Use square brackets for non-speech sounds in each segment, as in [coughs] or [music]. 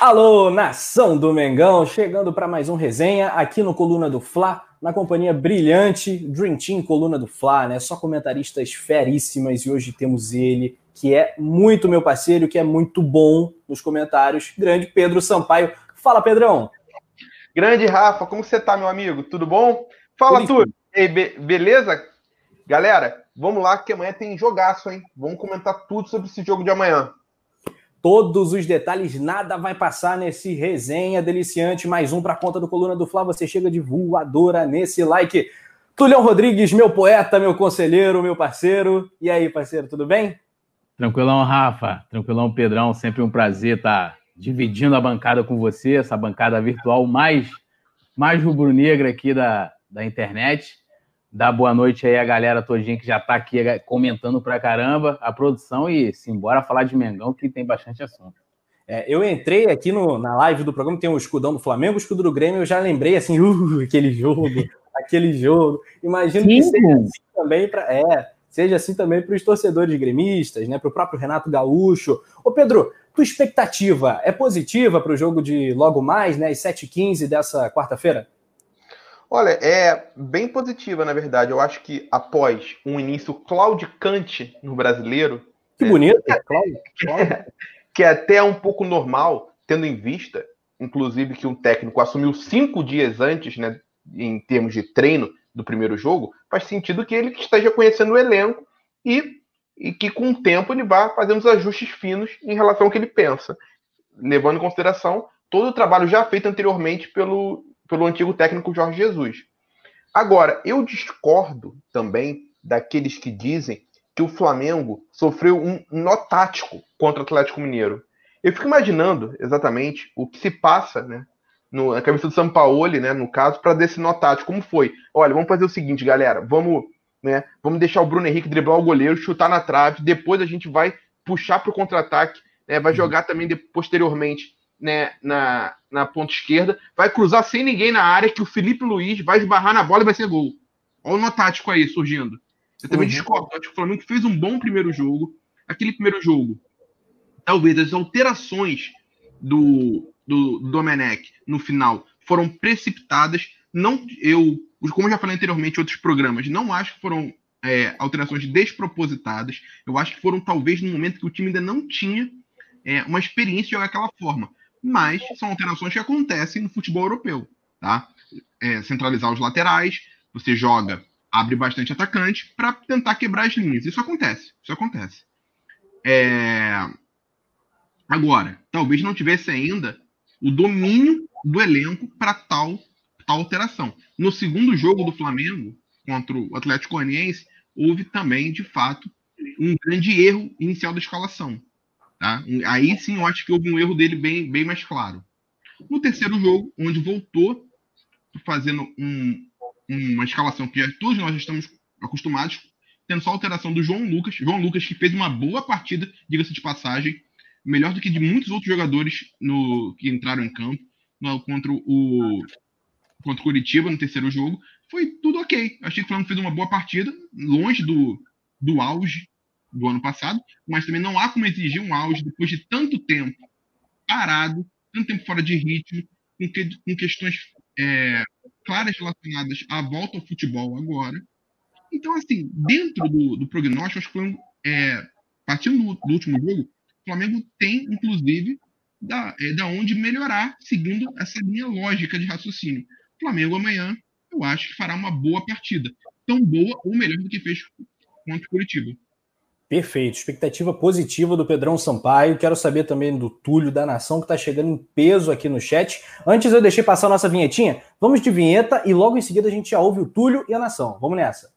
Alô, nação do Mengão, chegando para mais um resenha aqui no Coluna do Fla, na companhia brilhante Dream Team Coluna do Fla, né? Só comentaristas feríssimas e hoje temos ele, que é muito meu parceiro, que é muito bom nos comentários, grande Pedro Sampaio. Fala, Pedrão. Grande Rafa, como você tá, meu amigo? Tudo bom? Fala, tudo. Ei, be beleza? Galera, vamos lá que amanhã tem jogaço, hein? Vamos comentar tudo sobre esse jogo de amanhã todos os detalhes, nada vai passar nesse resenha deliciante. Mais um para a conta do Coluna do Fla. Você chega de voadora nesse like. Tulião Rodrigues, meu poeta, meu conselheiro, meu parceiro. E aí, parceiro, tudo bem? Tranquilão, Rafa. Tranquilão, Pedrão. Sempre um prazer estar dividindo a bancada com você, essa bancada virtual mais, mais rubro-negra aqui da, da internet. Dá boa noite aí a galera todinha que já tá aqui comentando pra caramba a produção e simbora falar de Mengão que tem bastante assunto. É, eu entrei aqui no, na live do programa, tem o um escudão do Flamengo, o escudo do Grêmio, eu já lembrei assim, [laughs] uh, aquele jogo, aquele jogo. Imagino Sim. que seja assim também para é, seja assim também para os torcedores gremistas, né, para o próprio Renato Gaúcho. Ô Pedro, tua expectativa é positiva para o jogo de logo mais, né, às 7h15 dessa quarta-feira? Olha, é bem positiva, na verdade. Eu acho que após um início claudicante no brasileiro. Que é, bonito, é, que, é, [laughs] que é até um pouco normal, tendo em vista, inclusive, que um técnico assumiu cinco dias antes, né, em termos de treino do primeiro jogo, faz sentido que ele esteja conhecendo o elenco e, e que com o tempo ele vá fazendo os ajustes finos em relação ao que ele pensa, levando em consideração todo o trabalho já feito anteriormente pelo pelo antigo técnico Jorge Jesus. Agora, eu discordo também daqueles que dizem que o Flamengo sofreu um nó tático contra o Atlético Mineiro. Eu fico imaginando exatamente o que se passa, né, no, na cabeça do São Paulo, né, no caso, para desse nó tático. Como foi? Olha, vamos fazer o seguinte, galera, vamos, né, vamos deixar o Bruno Henrique driblar o goleiro, chutar na trave, depois a gente vai puxar para o contra-ataque, né, vai jogar também de, posteriormente né, na, na ponta esquerda, vai cruzar sem ninguém na área, que o Felipe Luiz vai esbarrar na bola e vai ser gol. Olha o nó tático aí surgindo. Eu também uhum. discordo. Acho que o Flamengo fez um bom primeiro jogo. Aquele primeiro jogo, talvez as alterações do, do, do Domenech no final foram precipitadas. Não, eu, como eu já falei anteriormente em outros programas, não acho que foram é, alterações despropositadas. Eu acho que foram talvez no momento que o time ainda não tinha é, uma experiência de jogar daquela forma mas são alterações que acontecem no futebol europeu, tá? É, centralizar os laterais, você joga, abre bastante atacante para tentar quebrar as linhas. Isso acontece, isso acontece. É... Agora, talvez não tivesse ainda o domínio do elenco para tal, tal alteração. No segundo jogo do Flamengo contra o Atlético Goianiense, houve também, de fato, um grande erro inicial da escalação. Tá? Aí sim eu acho que houve um erro dele bem, bem mais claro. No terceiro jogo, onde voltou fazendo um, uma escalação que todos nós estamos acostumados, tendo só a alteração do João Lucas. João Lucas que fez uma boa partida, diga-se de passagem, melhor do que de muitos outros jogadores no, que entraram em campo no, contra o contra o Curitiba no terceiro jogo. Foi tudo ok. Achei que o Flamengo fez uma boa partida, longe do, do auge do ano passado, mas também não há como exigir um auge depois de tanto tempo parado, tanto tempo fora de ritmo, com, que, com questões é, claras relacionadas à volta ao futebol agora. Então, assim, dentro do, do prognóstico, acho que Flamengo, é, partindo do, do, último jogo, o Flamengo tem, inclusive, da, é, da onde melhorar, seguindo essa linha lógica de raciocínio. O Flamengo amanhã, eu acho que fará uma boa partida. Tão boa ou melhor do que fez contra o Curitiba. Perfeito, expectativa positiva do Pedrão Sampaio. Quero saber também do Túlio da Nação, que está chegando em peso aqui no chat. Antes eu deixei passar a nossa vinhetinha. Vamos de vinheta e logo em seguida a gente já ouve o Túlio e a Nação. Vamos nessa.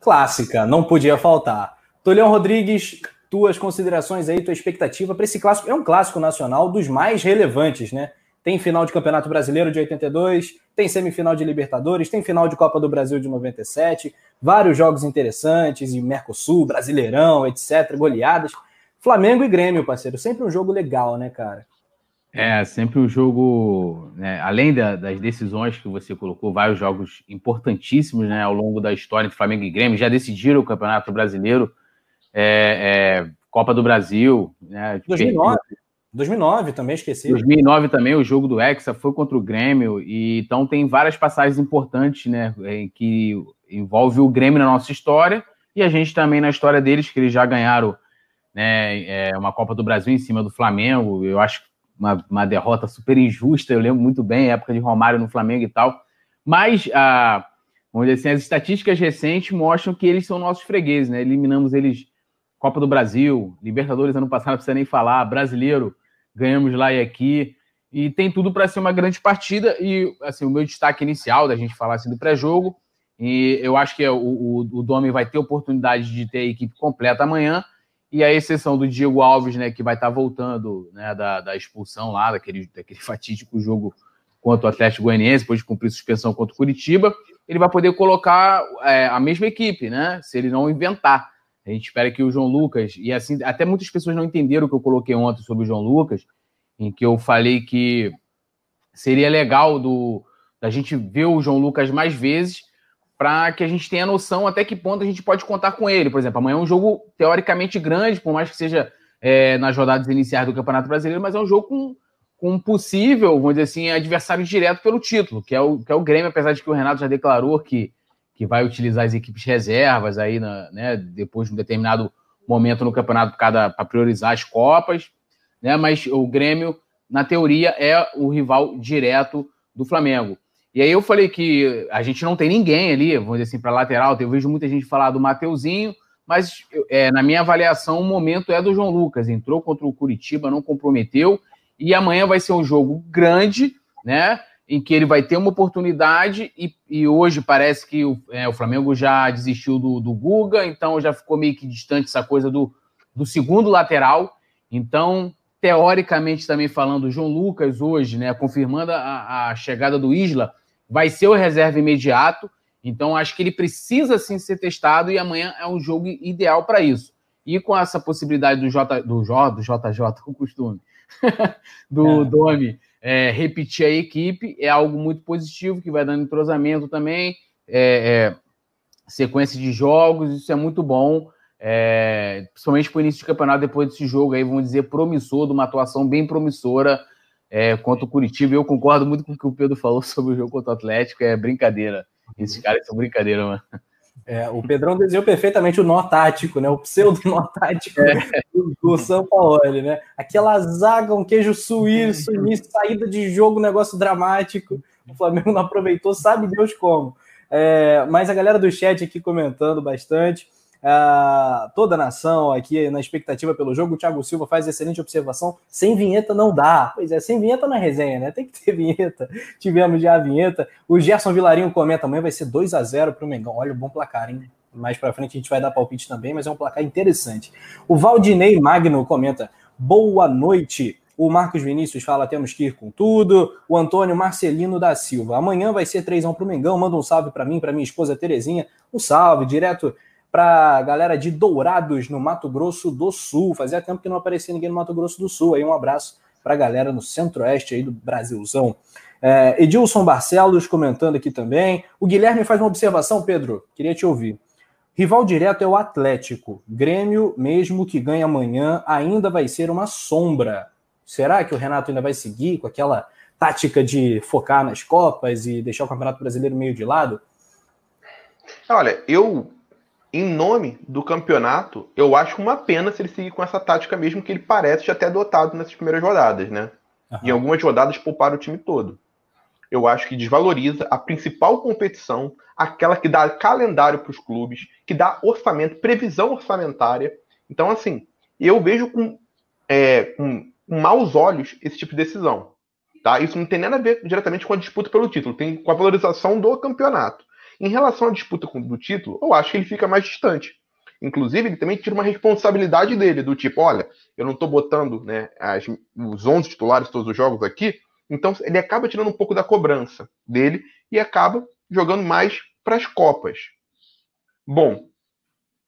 Clássica, não podia faltar. Tulião Rodrigues, tuas considerações aí, tua expectativa para esse clássico. É um clássico nacional dos mais relevantes, né? Tem final de Campeonato Brasileiro de 82, tem semifinal de Libertadores, tem final de Copa do Brasil de 97, vários jogos interessantes, e Mercosul, Brasileirão, etc., goleadas. Flamengo e Grêmio, parceiro, sempre um jogo legal, né, cara? É, sempre um jogo, né, além da, das decisões que você colocou, vários jogos importantíssimos né, ao longo da história de Flamengo e Grêmio, já decidiram o Campeonato Brasileiro, é, é, Copa do Brasil. Né, 2009. 2009 também, esqueci. 2009 também, o jogo do Hexa foi contra o Grêmio, e então tem várias passagens importantes né, que envolve o Grêmio na nossa história, e a gente também na história deles, que eles já ganharam né, é, uma Copa do Brasil em cima do Flamengo, eu acho uma, uma derrota super injusta, eu lembro muito bem, época de Romário no Flamengo e tal. Mas, a, vamos dizer assim, as estatísticas recentes mostram que eles são nossos fregueses, né? Eliminamos eles Copa do Brasil, Libertadores ano passado, não precisa nem falar, brasileiro, ganhamos lá e aqui. E tem tudo para ser uma grande partida. E assim, o meu destaque inicial da gente falar assim, do pré-jogo. E eu acho que o, o, o Domi vai ter oportunidade de ter a equipe completa amanhã e a exceção do Diego Alves, né, que vai estar tá voltando né, da, da expulsão lá, daquele, daquele [laughs] fatídico jogo contra o Atlético Goianiense, depois de cumprir suspensão contra o Curitiba, ele vai poder colocar é, a mesma equipe, né? Se ele não inventar. A gente espera que o João Lucas, e assim, até muitas pessoas não entenderam o que eu coloquei ontem sobre o João Lucas, em que eu falei que seria legal do, da gente ver o João Lucas mais vezes para que a gente tenha noção até que ponto a gente pode contar com ele. Por exemplo, amanhã é um jogo teoricamente grande, por mais que seja é, nas rodadas iniciais do Campeonato Brasileiro, mas é um jogo com, com um possível, vamos dizer assim, adversário direto pelo título, que é o, que é o Grêmio, apesar de que o Renato já declarou que, que vai utilizar as equipes reservas aí, na, né, depois de um determinado momento no campeonato para priorizar as Copas, né, mas o Grêmio, na teoria, é o rival direto do Flamengo. E aí eu falei que a gente não tem ninguém ali, vamos dizer assim, para lateral. Eu vejo muita gente falar do Mateuzinho, mas é, na minha avaliação o momento é do João Lucas. Entrou contra o Curitiba, não comprometeu. E amanhã vai ser um jogo grande, né? Em que ele vai ter uma oportunidade, e, e hoje parece que o, é, o Flamengo já desistiu do, do Guga, então já ficou meio que distante essa coisa do, do segundo lateral. Então, teoricamente, também falando, o João Lucas hoje, né, confirmando a, a chegada do Isla, vai ser o reserva imediato. Então, acho que ele precisa sim ser testado e amanhã é um jogo ideal para isso. E com essa possibilidade do J, do J, do JJ, [laughs] o costume, [laughs] do é. Domi é, repetir a equipe, é algo muito positivo, que vai dando entrosamento também, é, é sequência de jogos, isso é muito bom. É, principalmente para o início de campeonato, depois desse jogo aí, vamos dizer, promissor, de uma atuação bem promissora é, contra o Curitiba. Eu concordo muito com o que o Pedro falou [laughs] sobre o jogo contra o Atlético. É brincadeira. Esses caras são brincadeira, mano. É, o Pedrão desenhou perfeitamente o nó tático, né? O pseudo nó tático é. do, do São Paulo, né? Aquela zaga, um queijo suíço, início, saída de jogo, negócio dramático. O Flamengo não aproveitou, sabe Deus como. É, mas a galera do chat aqui comentando bastante. Uh, toda a nação aqui na expectativa pelo jogo. O Thiago Silva faz excelente observação. Sem vinheta não dá. Pois é, sem vinheta na resenha, né? Tem que ter [laughs] vinheta. Tivemos já a vinheta. O Gerson Vilarinho comenta: amanhã vai ser 2 a 0 para o Mengão. Olha, bom placar, hein? Mais para frente a gente vai dar palpite também, mas é um placar interessante. O Valdinei Magno comenta: boa noite. O Marcos Vinícius fala: temos que ir com tudo. O Antônio Marcelino da Silva. Amanhã vai ser 3x1 para o Mengão. Manda um salve para mim, para minha esposa Terezinha. Um salve direto para a galera de Dourados, no Mato Grosso do Sul. Fazia tempo que não aparecia ninguém no Mato Grosso do Sul. Aí um abraço para a galera no centro-oeste aí do Brasilzão. É, Edilson Barcelos comentando aqui também. O Guilherme faz uma observação, Pedro, queria te ouvir. Rival direto é o Atlético. Grêmio, mesmo que ganhe amanhã, ainda vai ser uma sombra. Será que o Renato ainda vai seguir com aquela tática de focar nas Copas e deixar o Campeonato Brasileiro meio de lado? Olha, eu em nome do campeonato, eu acho uma pena se ele seguir com essa tática mesmo que ele parece já ter adotado nessas primeiras rodadas, né? Uhum. Em algumas rodadas poupar o time todo. Eu acho que desvaloriza a principal competição, aquela que dá calendário para os clubes, que dá orçamento, previsão orçamentária. Então, assim, eu vejo com, é, com, maus olhos esse tipo de decisão. Tá? Isso não tem nada a ver diretamente com a disputa pelo título, tem com a valorização do campeonato. Em relação à disputa do título, eu acho que ele fica mais distante. Inclusive, ele também tira uma responsabilidade dele, do tipo, olha, eu não estou botando né, as, os 11 titulares todos os jogos aqui, então ele acaba tirando um pouco da cobrança dele e acaba jogando mais para as Copas. Bom,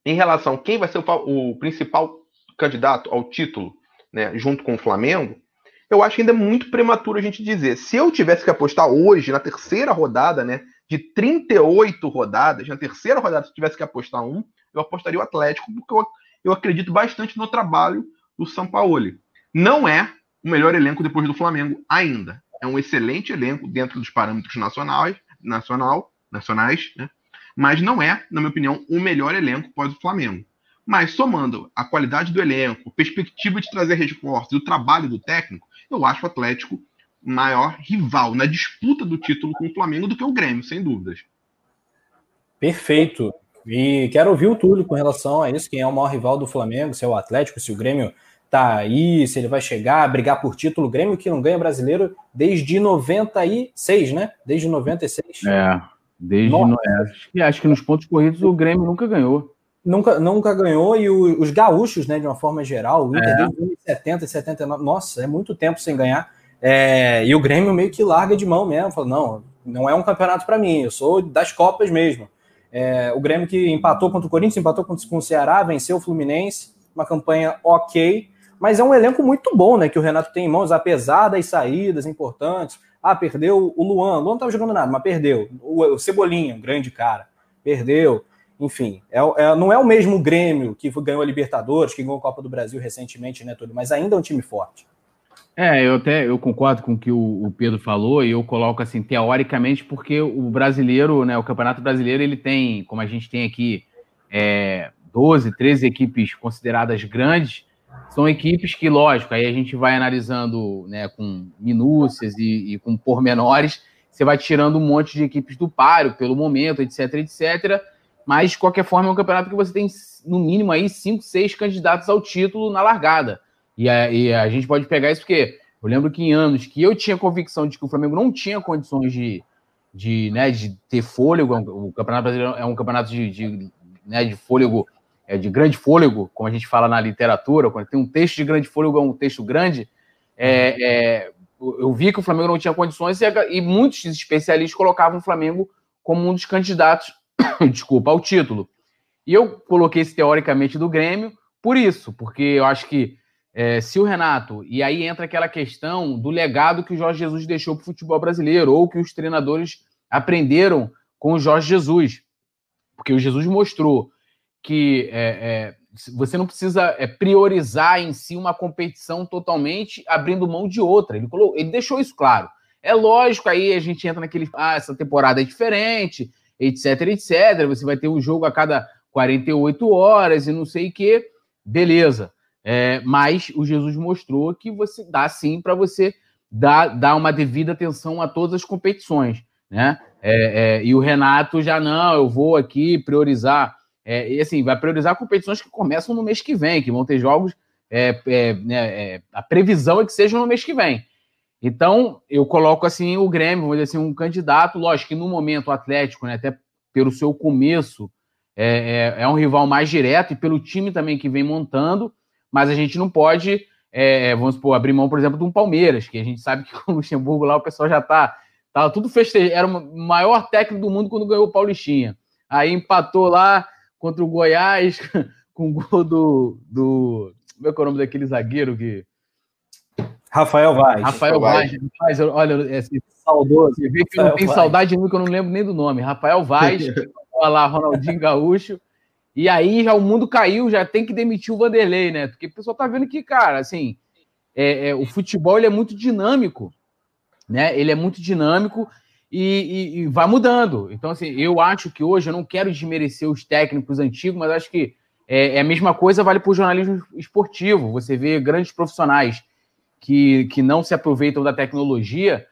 em relação a quem vai ser o, o principal candidato ao título, né, junto com o Flamengo, eu acho que ainda é muito prematuro a gente dizer. Se eu tivesse que apostar hoje, na terceira rodada, né, de 38 rodadas, na terceira rodada, se tivesse que apostar um, eu apostaria o Atlético, porque eu, eu acredito bastante no trabalho do Sampaoli. Não é o melhor elenco depois do Flamengo ainda. É um excelente elenco dentro dos parâmetros nacionais, nacional, nacionais, né? mas não é, na minha opinião, o melhor elenco pós o Flamengo. Mas somando a qualidade do elenco, perspectiva de trazer reforços e o trabalho do técnico, eu acho o Atlético maior rival na disputa do título com o Flamengo do que o Grêmio, sem dúvidas. Perfeito. E quero ouvir o Túlio com relação a isso, quem é o maior rival do Flamengo, se é o Atlético, se o Grêmio tá aí, se ele vai chegar, brigar por título. O Grêmio que não ganha brasileiro desde 96, né? Desde 96. É, desde no, é, acho que nos pontos corridos o Grêmio nunca ganhou. Nunca, nunca ganhou, e o, os gaúchos, né, de uma forma geral, o Inter é. desde 70 e 79, nossa, é muito tempo sem ganhar. É, e o Grêmio meio que larga de mão mesmo, fala, não, não é um campeonato para mim, eu sou das Copas mesmo. É, o Grêmio que empatou contra o Corinthians, empatou com o Ceará, venceu o Fluminense, uma campanha ok, mas é um elenco muito bom, né? Que o Renato tem em mãos, apesar das saídas importantes. Ah, perdeu o Luan. O Luan não estava jogando nada, mas perdeu. O, Cebolinha, um grande cara, perdeu. Enfim, é, é, não é o mesmo Grêmio que ganhou a Libertadores, que ganhou a Copa do Brasil recentemente, né, Túlio? Mas ainda é um time forte. É, eu até eu concordo com o que o, Pedro falou e eu coloco assim teoricamente porque o brasileiro, né, o Campeonato Brasileiro ele tem, como a gente tem aqui, é, 12, 13 equipes consideradas grandes, são equipes que, lógico, aí a gente vai analisando né, com minúcias e, e com pormenores, você vai tirando um monte de equipes do páreo pelo momento, etc, etc. Mas, de qualquer forma, é um campeonato que você tem, no mínimo, aí cinco, seis candidatos ao título na largada. E a, e a gente pode pegar isso porque eu lembro que em anos que eu tinha convicção de que o Flamengo não tinha condições de, de, né, de ter fôlego, o Campeonato Brasileiro é um campeonato de, de, né, de fôlego é, de grande fôlego, como a gente fala na literatura, quando tem um texto de grande fôlego, é um texto grande, é, é, eu vi que o Flamengo não tinha condições e, e, muitos especialistas colocavam o Flamengo como um dos candidatos, [coughs] desculpa, ao título. E eu coloquei esse teoricamente do Grêmio por isso, porque eu acho que é, se o Renato, e aí entra aquela questão do legado que o Jorge Jesus deixou para o futebol brasileiro, ou que os treinadores aprenderam com o Jorge Jesus, porque o Jesus mostrou que é, é, você não precisa é, priorizar em si uma competição totalmente abrindo mão de outra. Ele, colocou, ele deixou isso claro. É lógico, aí a gente entra naquele. Ah, essa temporada é diferente, etc, etc. Você vai ter um jogo a cada 48 horas e não sei o quê. Beleza. É, mas o Jesus mostrou que você dá sim para você dar, dar uma devida atenção a todas as competições. Né? É, é, e o Renato já não, eu vou aqui priorizar é, e assim, vai priorizar competições que começam no mês que vem, que vão ter jogos. É, é, né, é, a previsão é que sejam no mês que vem. Então, eu coloco assim o Grêmio, vamos dizer assim, um candidato, lógico que no momento o Atlético, né, até pelo seu começo, é, é, é, um rival mais direto e pelo time também que vem montando, mas a gente não pode, é, vamos supor, abrir mão, por exemplo, de um Palmeiras, que a gente sabe que com o [laughs] Luxemburgo lá o pessoal já tá, tava tudo festejando, era o maior técnico do mundo quando ganhou o Paulistinha. Aí empatou lá, contra o Goiás, [laughs] com o gol do. do como é que é o nome daquele zagueiro que. Rafael Vaz. Rafael Vaz. Vaz. Olha, é assim, saudoso. Você vê que Rafael não tem Vaz. saudade que eu não lembro nem do nome. Rafael Vaz, [laughs] olha lá, Ronaldinho Gaúcho. E aí já o mundo caiu, já tem que demitir o Vanderlei, né? Porque o pessoal tá vendo que, cara, assim, é, é, o futebol ele é muito dinâmico, né? Ele é muito dinâmico e, e, e, vai mudando. Então, assim, eu acho que hoje eu não quero desmerecer os técnicos antigos, mas acho que é, é a mesma coisa vale para o jornalismo esportivo. Você vê grandes profissionais que, que não se aproveitam da tecnologia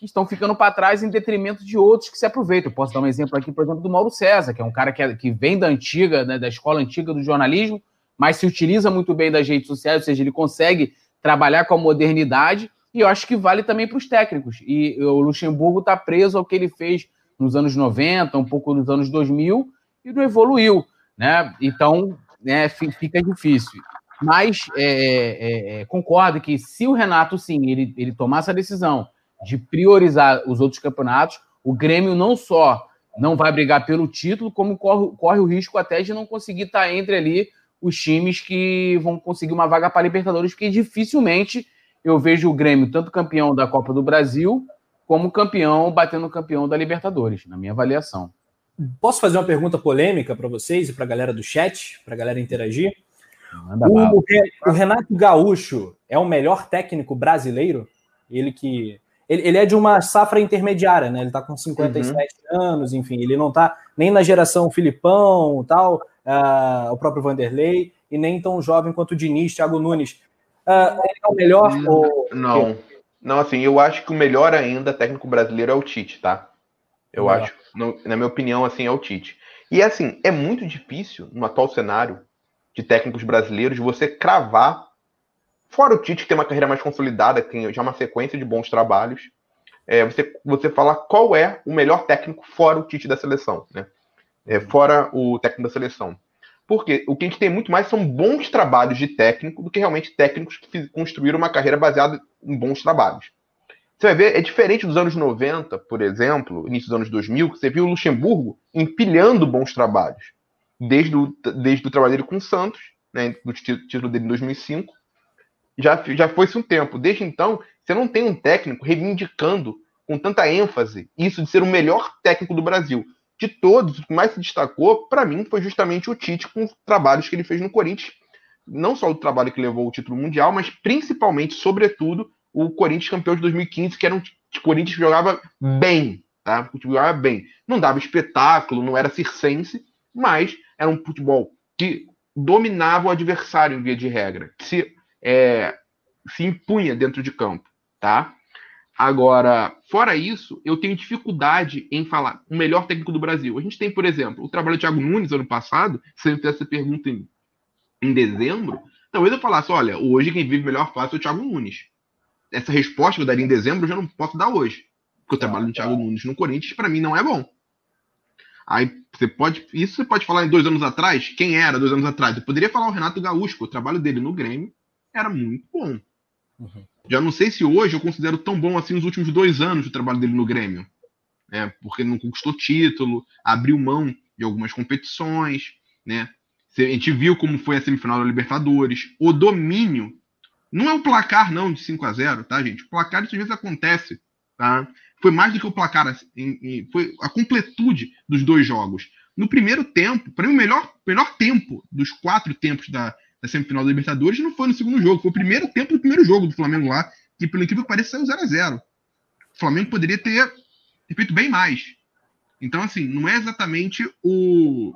que estão ficando para trás em detrimento de outros que se aproveitam. Eu posso dar um exemplo aqui, por exemplo, do Mauro César, que é um cara que, é, que vem da antiga, né, da escola antiga do jornalismo, mas se utiliza muito bem das redes sociais, ou seja, ele consegue trabalhar com a modernidade e eu acho que vale também para os técnicos. E o Luxemburgo está preso ao que ele fez nos anos 90, um pouco nos anos 2000, e não evoluiu. Né? Então, né, fica difícil. Mas é, é, é, concordo que se o Renato, sim, ele, ele tomar essa decisão de priorizar os outros campeonatos, o Grêmio não só não vai brigar pelo título, como corre, corre o risco até de não conseguir estar entre ali os times que vão conseguir uma vaga para a Libertadores, porque dificilmente eu vejo o Grêmio tanto campeão da Copa do Brasil, como campeão batendo campeão da Libertadores, na minha avaliação. Posso fazer uma pergunta polêmica para vocês e para a galera do chat, para a galera interagir? O, o, Renato Gaúcho é o melhor técnico brasileiro? Ele que. Ele, ele é de uma safra intermediária, né? Ele está com 57 uhum. anos, enfim, ele não está nem na geração Filipão tal, uh, o próprio Vanderlei, e nem tão jovem quanto o Diniz, Thiago Nunes. Uh, ele é o melhor? Não, ou... não. Não, assim, eu acho que o melhor ainda técnico brasileiro é o Tite, tá? Eu acho, no, na minha opinião, assim, é o Tite. E assim, é muito difícil, no atual cenário de técnicos brasileiros, você cravar, fora o Tite, que tem uma carreira mais consolidada, que tem já uma sequência de bons trabalhos, é, você, você falar qual é o melhor técnico fora o Tite da seleção, né? É, fora o técnico da seleção. Porque o que a gente tem muito mais são bons trabalhos de técnico do que realmente técnicos que construíram uma carreira baseada em bons trabalhos. Você vai ver, é diferente dos anos 90, por exemplo, início dos anos 2000, que você viu o Luxemburgo empilhando bons trabalhos. Desde o, desde o trabalho dele com o Santos, né, do título dele em 2005, já, já foi-se um tempo. Desde então, você não tem um técnico reivindicando com tanta ênfase isso de ser o melhor técnico do Brasil. De todos, o que mais se destacou, para mim, foi justamente o Tite com os trabalhos que ele fez no Corinthians. Não só o trabalho que levou o título mundial, mas principalmente, sobretudo, o Corinthians campeão de 2015, que era um Corinthians que jogava bem, tá? Jogava bem. Não dava espetáculo, não era circense, mas era um futebol que dominava o adversário em via de regra, se, é, se impunha dentro de campo, tá? Agora, fora isso, eu tenho dificuldade em falar o melhor técnico do Brasil. A gente tem, por exemplo, o trabalho do Thiago Nunes ano passado, se eu fizesse essa pergunta em, em dezembro, talvez eu falasse, olha, hoje quem vive melhor fase é o Thiago Nunes essa resposta que eu daria em dezembro eu já não posso dar hoje. Porque o trabalho do Thiago Nunes no Corinthians, para mim, não é bom. Aí você pode. Isso você pode falar em dois anos atrás. Quem era dois anos atrás? Eu poderia falar o Renato Gaúcho, o trabalho dele no Grêmio era muito bom. Uhum. Já não sei se hoje eu considero tão bom assim nos últimos dois anos o trabalho dele no Grêmio. É, porque não conquistou título, abriu mão de algumas competições, né? A gente viu como foi a semifinal da Libertadores, o domínio não é o placar, não, de 5 a 0 tá, gente? O placar às vezes acontece, tá? Foi mais do que o placar, assim, foi a completude dos dois jogos. No primeiro tempo, para mim, o melhor, melhor tempo dos quatro tempos da, da semifinal da Libertadores não foi no segundo jogo, foi o primeiro tempo do primeiro jogo do Flamengo lá, que pelo incrível que pareça saiu 0 a 0 O Flamengo poderia ter, feito bem mais. Então, assim, não é exatamente o,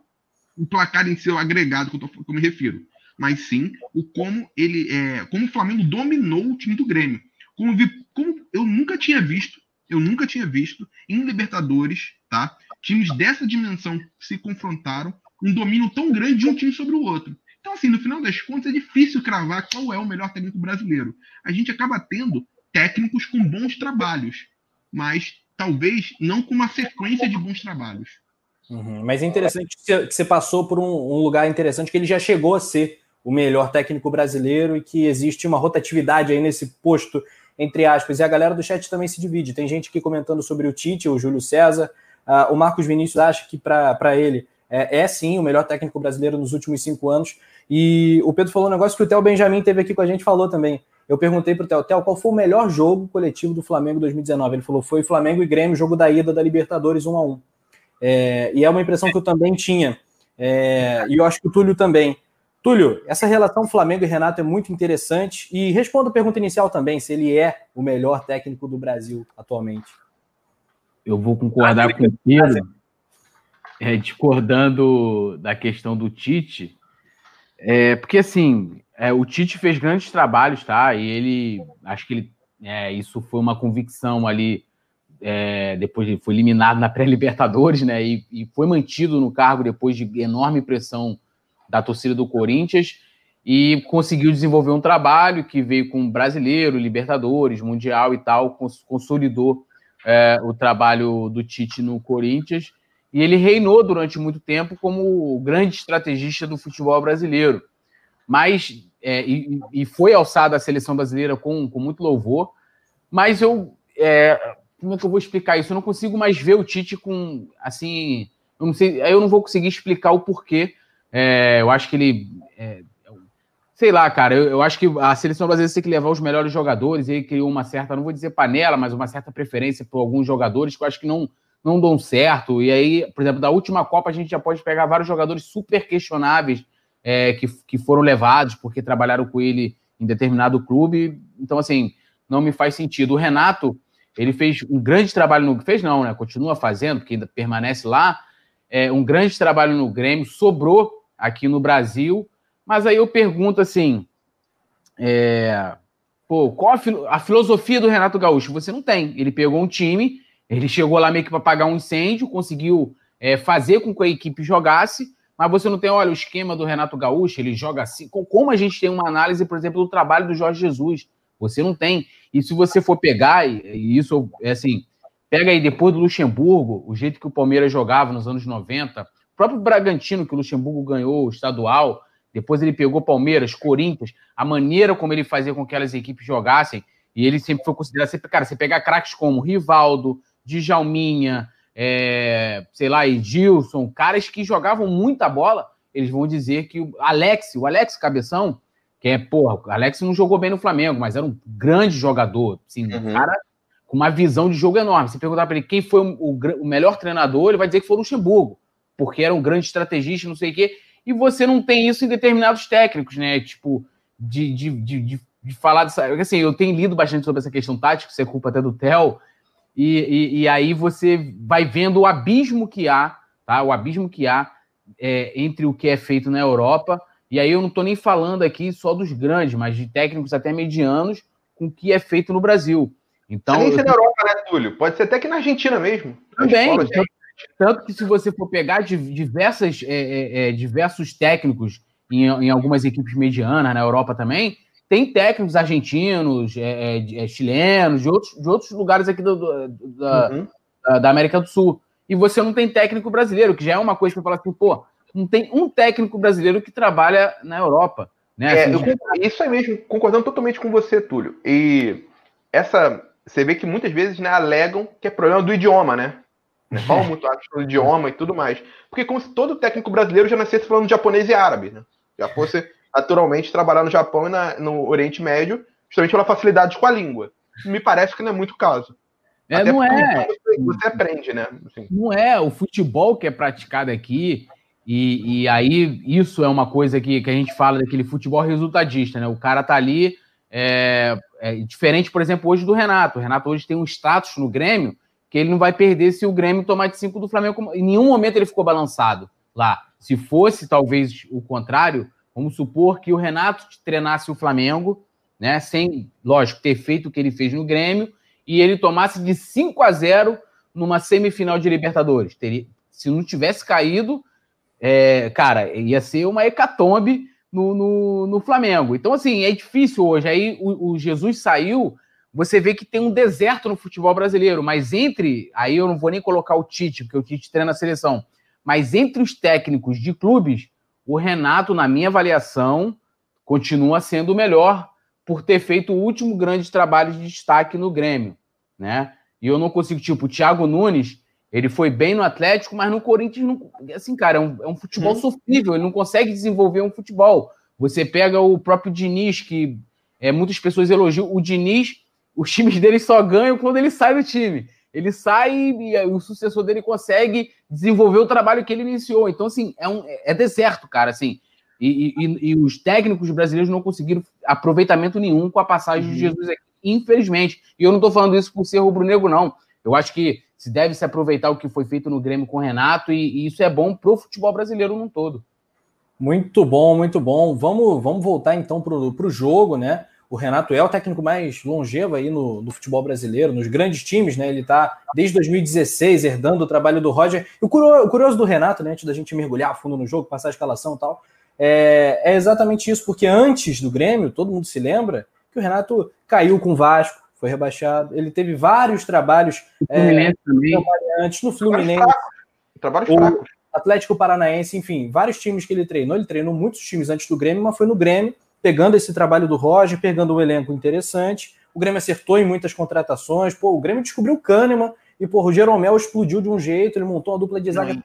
o placar em o agregado que eu, tô, que eu me refiro mas sim o como ele é, como o Flamengo dominou o time do Grêmio. Como, vi, como eu nunca tinha visto, eu nunca tinha visto em Libertadores, tá? Times dessa dimensão se confrontaram, um domínio tão grande de um time sobre o outro. Então, assim, no final das contas, é difícil cravar qual é o melhor técnico brasileiro. A gente acaba tendo técnicos com bons trabalhos, mas talvez não com uma sequência de bons trabalhos. Uhum, mas é interessante que você passou por um, lugar interessante que ele já chegou a ser o melhor técnico brasileiro e que existe uma rotatividade aí nesse posto, entre aspas. E a galera do chat também se divide. Tem gente aqui comentando sobre o Tite, o Júlio César. Uh, o Marcos Vinícius acha que para ele é, é, sim o melhor técnico brasileiro nos últimos cinco anos. E o Pedro falou um negócio que o Theo Benjamin teve aqui com a gente falou também. Eu perguntei para o Theo, qual foi o melhor jogo coletivo do Flamengo 2019? Ele falou, foi Flamengo e Grêmio, jogo da ida da Libertadores 1 a 1 é, E é uma impressão que eu também tinha. É, e eu acho que o Túlio também. Túlio, essa relação Flamengo e Renato é muito interessante. E responda a pergunta inicial também, se ele é o melhor técnico do Brasil atualmente. Eu vou concordar com o Pedro, é, discordando da questão do Tite, é, porque assim, é, o Tite fez grandes trabalhos, tá? E ele, acho que ele, é, isso foi uma convicção ali, é, depois de, foi eliminado na pré-Libertadores, né? E, e foi mantido no cargo depois de enorme pressão da torcida do Corinthians e conseguiu desenvolver um trabalho que veio com brasileiro, Libertadores, Mundial e tal, consolidou é, o trabalho do Tite no Corinthians e ele reinou durante muito tempo como o grande estrategista do futebol brasileiro. Mas é, e, e, foi alçado a seleção brasileira com, com muito louvor, mas eu é, como é que eu vou explicar isso? Eu não consigo mais ver o Tite com assim, eu não sei, eu não vou conseguir explicar o porquê é, eu acho que ele. É, sei lá, cara, eu, eu, acho que a seleção brasileira tem que levar os melhores jogadores, e ele criou uma certa, não vou dizer panela, mas uma certa preferência por alguns jogadores que eu acho que não, não dão certo. E aí, por exemplo, da última Copa, a gente já pode pegar vários jogadores super questionáveis é, que, que foram levados porque trabalharam com ele em determinado clube. Então, assim, não me faz sentido. O Renato, ele fez um grande trabalho no. Fez não, né? Continua fazendo, porque ainda permanece lá. É, um grande trabalho no Grêmio, sobrou aqui no Brasil. Mas aí eu pergunto assim: é, pô, qual a, a, filosofia do Renato Gaúcho? Você não tem. Ele pegou um time, ele chegou lá meio que para apagar um incêndio, conseguiu é, fazer com que a equipe jogasse, mas você não tem, olha, o esquema do Renato Gaúcho, ele joga assim. Como a gente tem uma análise, por exemplo, do trabalho do Jorge Jesus? Você não tem. E se você for pegar, e isso é assim, pega aí depois do Luxemburgo, o jeito que o Palmeiras jogava nos anos 90, o próprio Bragantino, que o Luxemburgo ganhou o estadual, depois ele pegou Palmeiras, Corinthians, a maneira como ele fazia com que aquelas equipes jogassem, e ele sempre foi considerado, sempre, cara, você pegar craques como Rivaldo, Djalminha, é, sei lá, Edilson, caras que jogavam muita bola, eles vão dizer que o Alex, o Alex Cabeção, que é, porra, o Alex não jogou bem no Flamengo, mas era um grande jogador, assim, uhum. um cara com uma visão de jogo enorme. Se perguntar para ele quem foi o, o, o, melhor treinador, ele vai dizer que foi o Luxemburgo, porque era um grande estrategista, não sei o quê, e você não tem isso em determinados técnicos, né? Tipo, de, de, de, de, de falar dessa. Assim, eu tenho lido bastante sobre essa questão tática, isso é culpa até do Theo, e, e, e, aí você vai vendo o abismo que há, tá? O abismo que há é, entre o que é feito na Europa. E aí eu não estou nem falando aqui só dos grandes, mas de técnicos até medianos com o que é feito no Brasil. Então, nem ser na Europa, né, Túlio? Pode ser até que na Argentina mesmo. Também. Tanto, tanto, que se você for pegar diversas, é, é, é, diversos técnicos em, em algumas equipes medianas na Europa também, tem técnicos argentinos, é, é, é, chilenos, de outros, de outros lugares aqui do, do, da, uhum. da, da, América do Sul. E você não tem técnico brasileiro, que já é uma coisa para falar assim, pô, não tem um técnico brasileiro que trabalha na Europa. Né? É, assim, eu, isso é mesmo, concordando totalmente com você, Túlio. E essa. Você vê que muitas vezes né, alegam que é problema do idioma, né? [laughs] né? Falam muito do idioma e tudo mais. Porque como se todo técnico brasileiro já nascesse falando japonês e árabe, né? Já fosse naturalmente trabalhar no Japão e na, no Oriente Médio, justamente pela facilidade com a língua. Me parece que não é muito o caso. É, Até não é. Você aprende, né? Assim. Não é. O futebol que é praticado aqui, e, e aí isso é uma coisa que, que a gente fala daquele futebol resultadista, né? O cara tá ali. É, é diferente, por exemplo, hoje do Renato. O Renato hoje tem um status no Grêmio que ele não vai perder se o Grêmio tomar de 5 do Flamengo. Em nenhum momento ele ficou balançado lá. Se fosse, talvez, o contrário, Vamos supor que o Renato treinasse o Flamengo, né? Sem, lógico, ter feito o que ele fez no Grêmio, e ele tomasse de 5 a 0 numa semifinal de Libertadores. Teria, se não tivesse caído, é, cara, ia ser uma hecatombe no, no, no, Flamengo. Então, assim, é difícil hoje. Aí o, o, Jesus saiu, você vê que tem um deserto no futebol brasileiro, mas entre. Aí eu não vou nem colocar o Tite, porque o Tite treina a seleção. Mas entre os técnicos de clubes, o Renato, na minha avaliação, continua sendo o melhor por ter feito o último grande trabalho de destaque no Grêmio, né? E eu não consigo, tipo, o Thiago Nunes, ele foi bem no Atlético, mas no Corinthians, não, assim, cara, é um, é um futebol hum. sofrível, ele não consegue desenvolver um futebol. Você pega o próprio Diniz, que é, muitas pessoas elogiam, o Diniz, os times [laughs] dele só ganham quando ele sai do time ele sai e o sucessor dele consegue desenvolver o trabalho que ele iniciou. Então, assim, é, um, é deserto, cara, assim. E, e, e os técnicos brasileiros não conseguiram aproveitamento nenhum com a passagem uhum. de Jesus aqui, infelizmente. E eu não estou falando isso por ser rubro-negro, não. Eu acho que se deve se aproveitar o que foi feito no Grêmio com o Renato, e, e isso é bom para o futebol brasileiro num todo. Muito bom, muito bom. Vamos, vamos voltar então para o jogo, né? O Renato é o técnico mais longevo aí no, no futebol brasileiro, nos grandes times, né? Ele está desde 2016 herdando o trabalho do Roger. E o curioso do Renato, né? Antes da gente mergulhar a fundo no jogo, passar a escalação e tal, é, é exatamente isso, porque antes do Grêmio, todo mundo se lembra que o Renato caiu com o Vasco, foi rebaixado. Ele teve vários trabalhos é, antes no Fluminense. Trabalho fraco. Atlético Paranaense, enfim, vários times que ele treinou. Ele treinou muitos times antes do Grêmio, mas foi no Grêmio pegando esse trabalho do Roger, pegando um elenco interessante. O Grêmio acertou em muitas contratações. Pô, o Grêmio descobriu o Kahneman e, pô, o Jeromel explodiu de um jeito, ele montou uma dupla de zaga.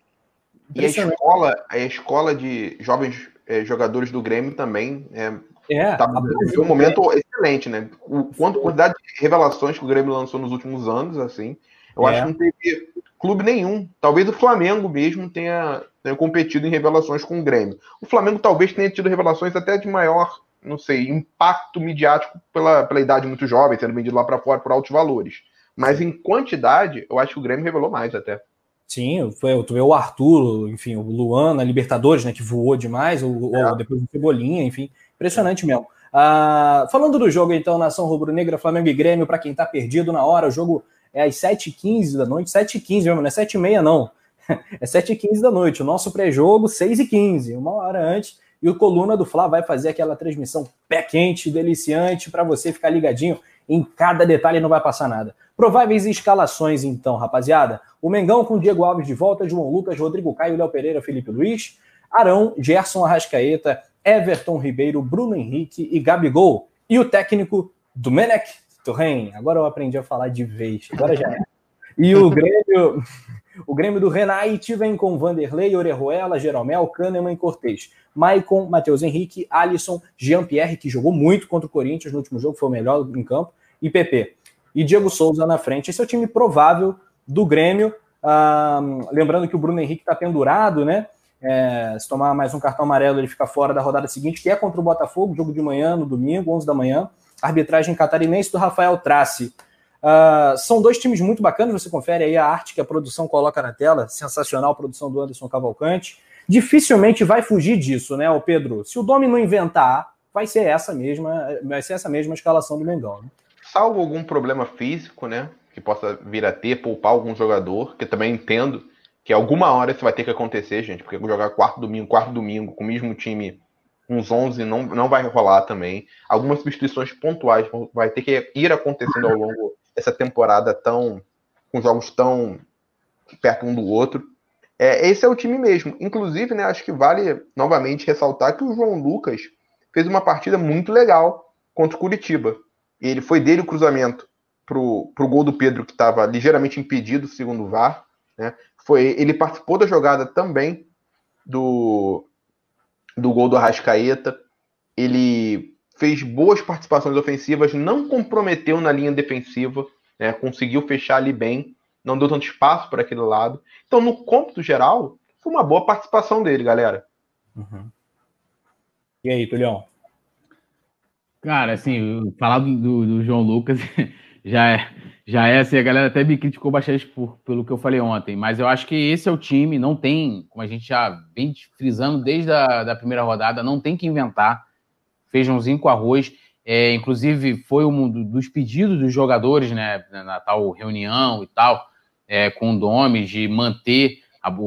E a escola, a escola de jovens é, jogadores do Grêmio também. É, é tá, um momento excelente, né? O quanto quantidade de revelações que o Grêmio lançou nos últimos anos, assim, eu é. acho que não teve clube nenhum. Talvez o Flamengo mesmo tenha, tenha competido em revelações com o Grêmio. O Flamengo talvez tenha tido revelações até de maior, não sei, impacto midiático pela, pela idade muito jovem, sendo vendido lá para fora por altos valores. Mas em quantidade, eu acho que o Grêmio revelou mais até. Sim, foi, tu vê o Arthur, enfim, o Luan na Libertadores, né, que voou demais, ou, é. depois o Cebolinha, enfim, impressionante mesmo. Ah, falando do jogo, então, Nação Rubro-Negra, Flamengo e Grêmio, para quem tá perdido na hora, o jogo é às 7h15 da noite, 7h15 mesmo, não é 7h30 não, [laughs] é 7h15 da noite, o nosso pré-jogo 6h15, uma hora antes, e o Coluna do Fla vai fazer aquela transmissão pé quente, deliciante, para você ficar ligadinho em cada detalhe, não vai passar nada. Prováveis escalações, então, rapaziada. O Mengão com Diego Alves de volta, João Lucas, Rodrigo Caio, Léo Pereira, Felipe Luiz, Arão, Gerson Arrascaeta, Everton Ribeiro, Bruno Henrique e Gabigol. E o técnico Domenech Torren. Agora eu aprendi a falar de vez. Agora já é. E o Grêmio, [laughs] o Grêmio do Renate vem com Vanderlei, Orejuela, Jeromel, Kahneman e Cortez. Maicon, Matheus Henrique, Alisson, Jean-Pierre, que jogou muito contra o Corinthians no último jogo, foi o melhor em campo, e PP e Diego Souza na frente. Esse é o time provável do Grêmio. Ah, lembrando que o Bruno Henrique está pendurado, né? É, se tomar mais um cartão amarelo, ele fica fora da rodada seguinte, que é contra o Botafogo, jogo de manhã, no domingo, 11 da manhã. Arbitragem catarinense do Rafael Trace. Uh, são dois times muito bacanas, você confere aí a arte que a produção coloca na tela, sensacional produção do Anderson Cavalcante. Dificilmente vai fugir disso, né, o Pedro? Se o Domi não inventar, vai ser essa mesma, vai ser essa mesma escalação do Mengão. Né? salvo algum problema físico, né? Que possa vir a ter, poupar algum jogador, que também entendo que alguma hora isso vai ter que acontecer, gente, porque jogar quarto domingo, quarto domingo, com o mesmo time, uns 11, não, não vai rolar também. Algumas substituições pontuais vai ter que ir acontecendo ao longo dessa temporada tão. com jogos tão perto um do outro. É, esse é o time mesmo. Inclusive, né, acho que vale novamente ressaltar que o João Lucas fez uma partida muito legal contra o Curitiba. Ele foi dele o cruzamento pro, pro gol do Pedro, que estava ligeiramente impedido, segundo o VAR. Né? Foi, ele participou da jogada também do, do gol do Arrascaeta. Ele fez boas participações ofensivas, não comprometeu na linha defensiva, né? conseguiu fechar ali bem, não deu tanto espaço para aquele lado. Então, no cômputo geral, foi uma boa participação dele, galera. Uhum. E aí, Tulião? Cara, assim, falar do, do, do, João Lucas [laughs] já é, já é assim, a galera até me criticou bastante por, pelo que eu falei ontem, mas eu acho que esse é o time, não tem, como a gente já vem frisando desde a da primeira rodada, não tem que inventar feijãozinho com arroz. É, inclusive, foi um dos pedidos dos jogadores, né, na tal reunião e tal, é, com o Domes, de manter,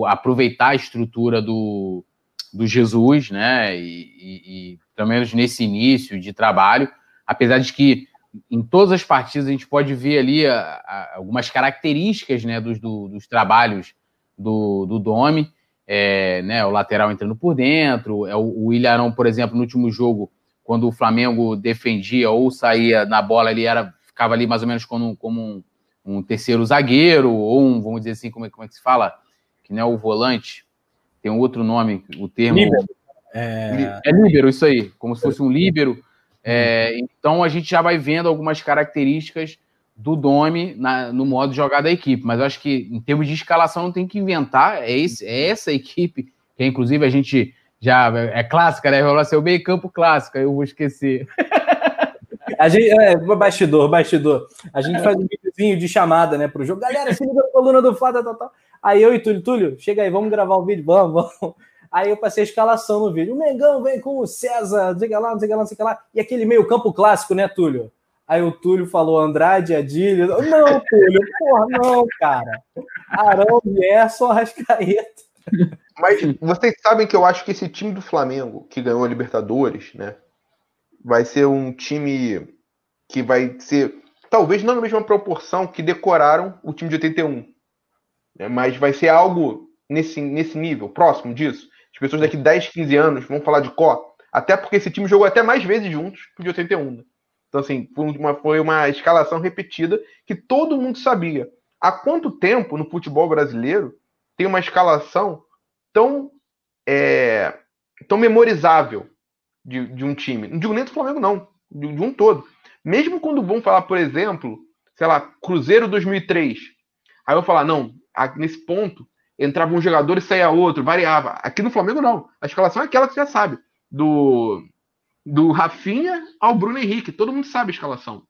aproveitar a estrutura do, do Jesus, né, e, e, e pelo menos nesse início de trabalho, apesar de que em todas as partidas a gente pode ver ali a, a, algumas características né, dos, do, dos trabalhos do, do Domi, é, né, o lateral entrando por dentro, é o, o Ilharão, por exemplo, no último jogo, quando o Flamengo defendia ou saía na bola, ele era, ficava ali mais ou menos como, como um, um terceiro zagueiro, ou um, vamos dizer assim, como é, como é que se fala? Que não é o volante, tem um outro nome, o termo. Líbero. É... é líbero, isso aí, como se fosse um líbero. É, então a gente já vai vendo algumas características do Domi na, no modo de jogar da equipe. Mas eu acho que em termos de escalação não tem que inventar. É, esse, é essa equipe, que inclusive a gente já é clássica, né? Vai ser o meio campo clássico, eu vou esquecer. A gente, é, bastidor, bastidor. A gente faz um videozinho de chamada, né, pro jogo. Galera, se liga na coluna do Flávio, tal, tal. Aí eu e Túlio, Túlio, chega aí, vamos gravar o vídeo, vamos, vamos. Aí eu passei a escalação no vídeo. O Mengão vem com o César, não sei lá, não sei lá, não sei lá. E aquele meio campo clássico, né, Túlio? Aí o Túlio falou Andrade, Adílio. Não, Túlio, porra, não, cara. Arão, Gerson, Arrascaeta. Mas vocês sabem que eu acho que esse time do Flamengo, que ganhou a Libertadores, né? Vai ser um time que vai ser, talvez não na mesma proporção que decoraram o time de 81. Né? Mas vai ser algo nesse, nesse nível, próximo disso. As pessoas daqui 10, 15 anos vão falar de Có. Até porque esse time jogou até mais vezes juntos que o de 81. Né? Então, assim, foi uma, foi uma escalação repetida que todo mundo sabia. Há quanto tempo no futebol brasileiro tem uma escalação tão é, tão memorizável de, de um time. Não digo nem do Flamengo, não. De, de um todo. Mesmo quando vão falar, por exemplo, sei lá, Cruzeiro 2003. Aí eu falar, não, nesse ponto entrava um jogador e saía outro, variava. Aqui no Flamengo, não. A escalação é aquela que você já sabe. Do, do Rafinha ao Bruno Henrique. Todo mundo sabe a escalação.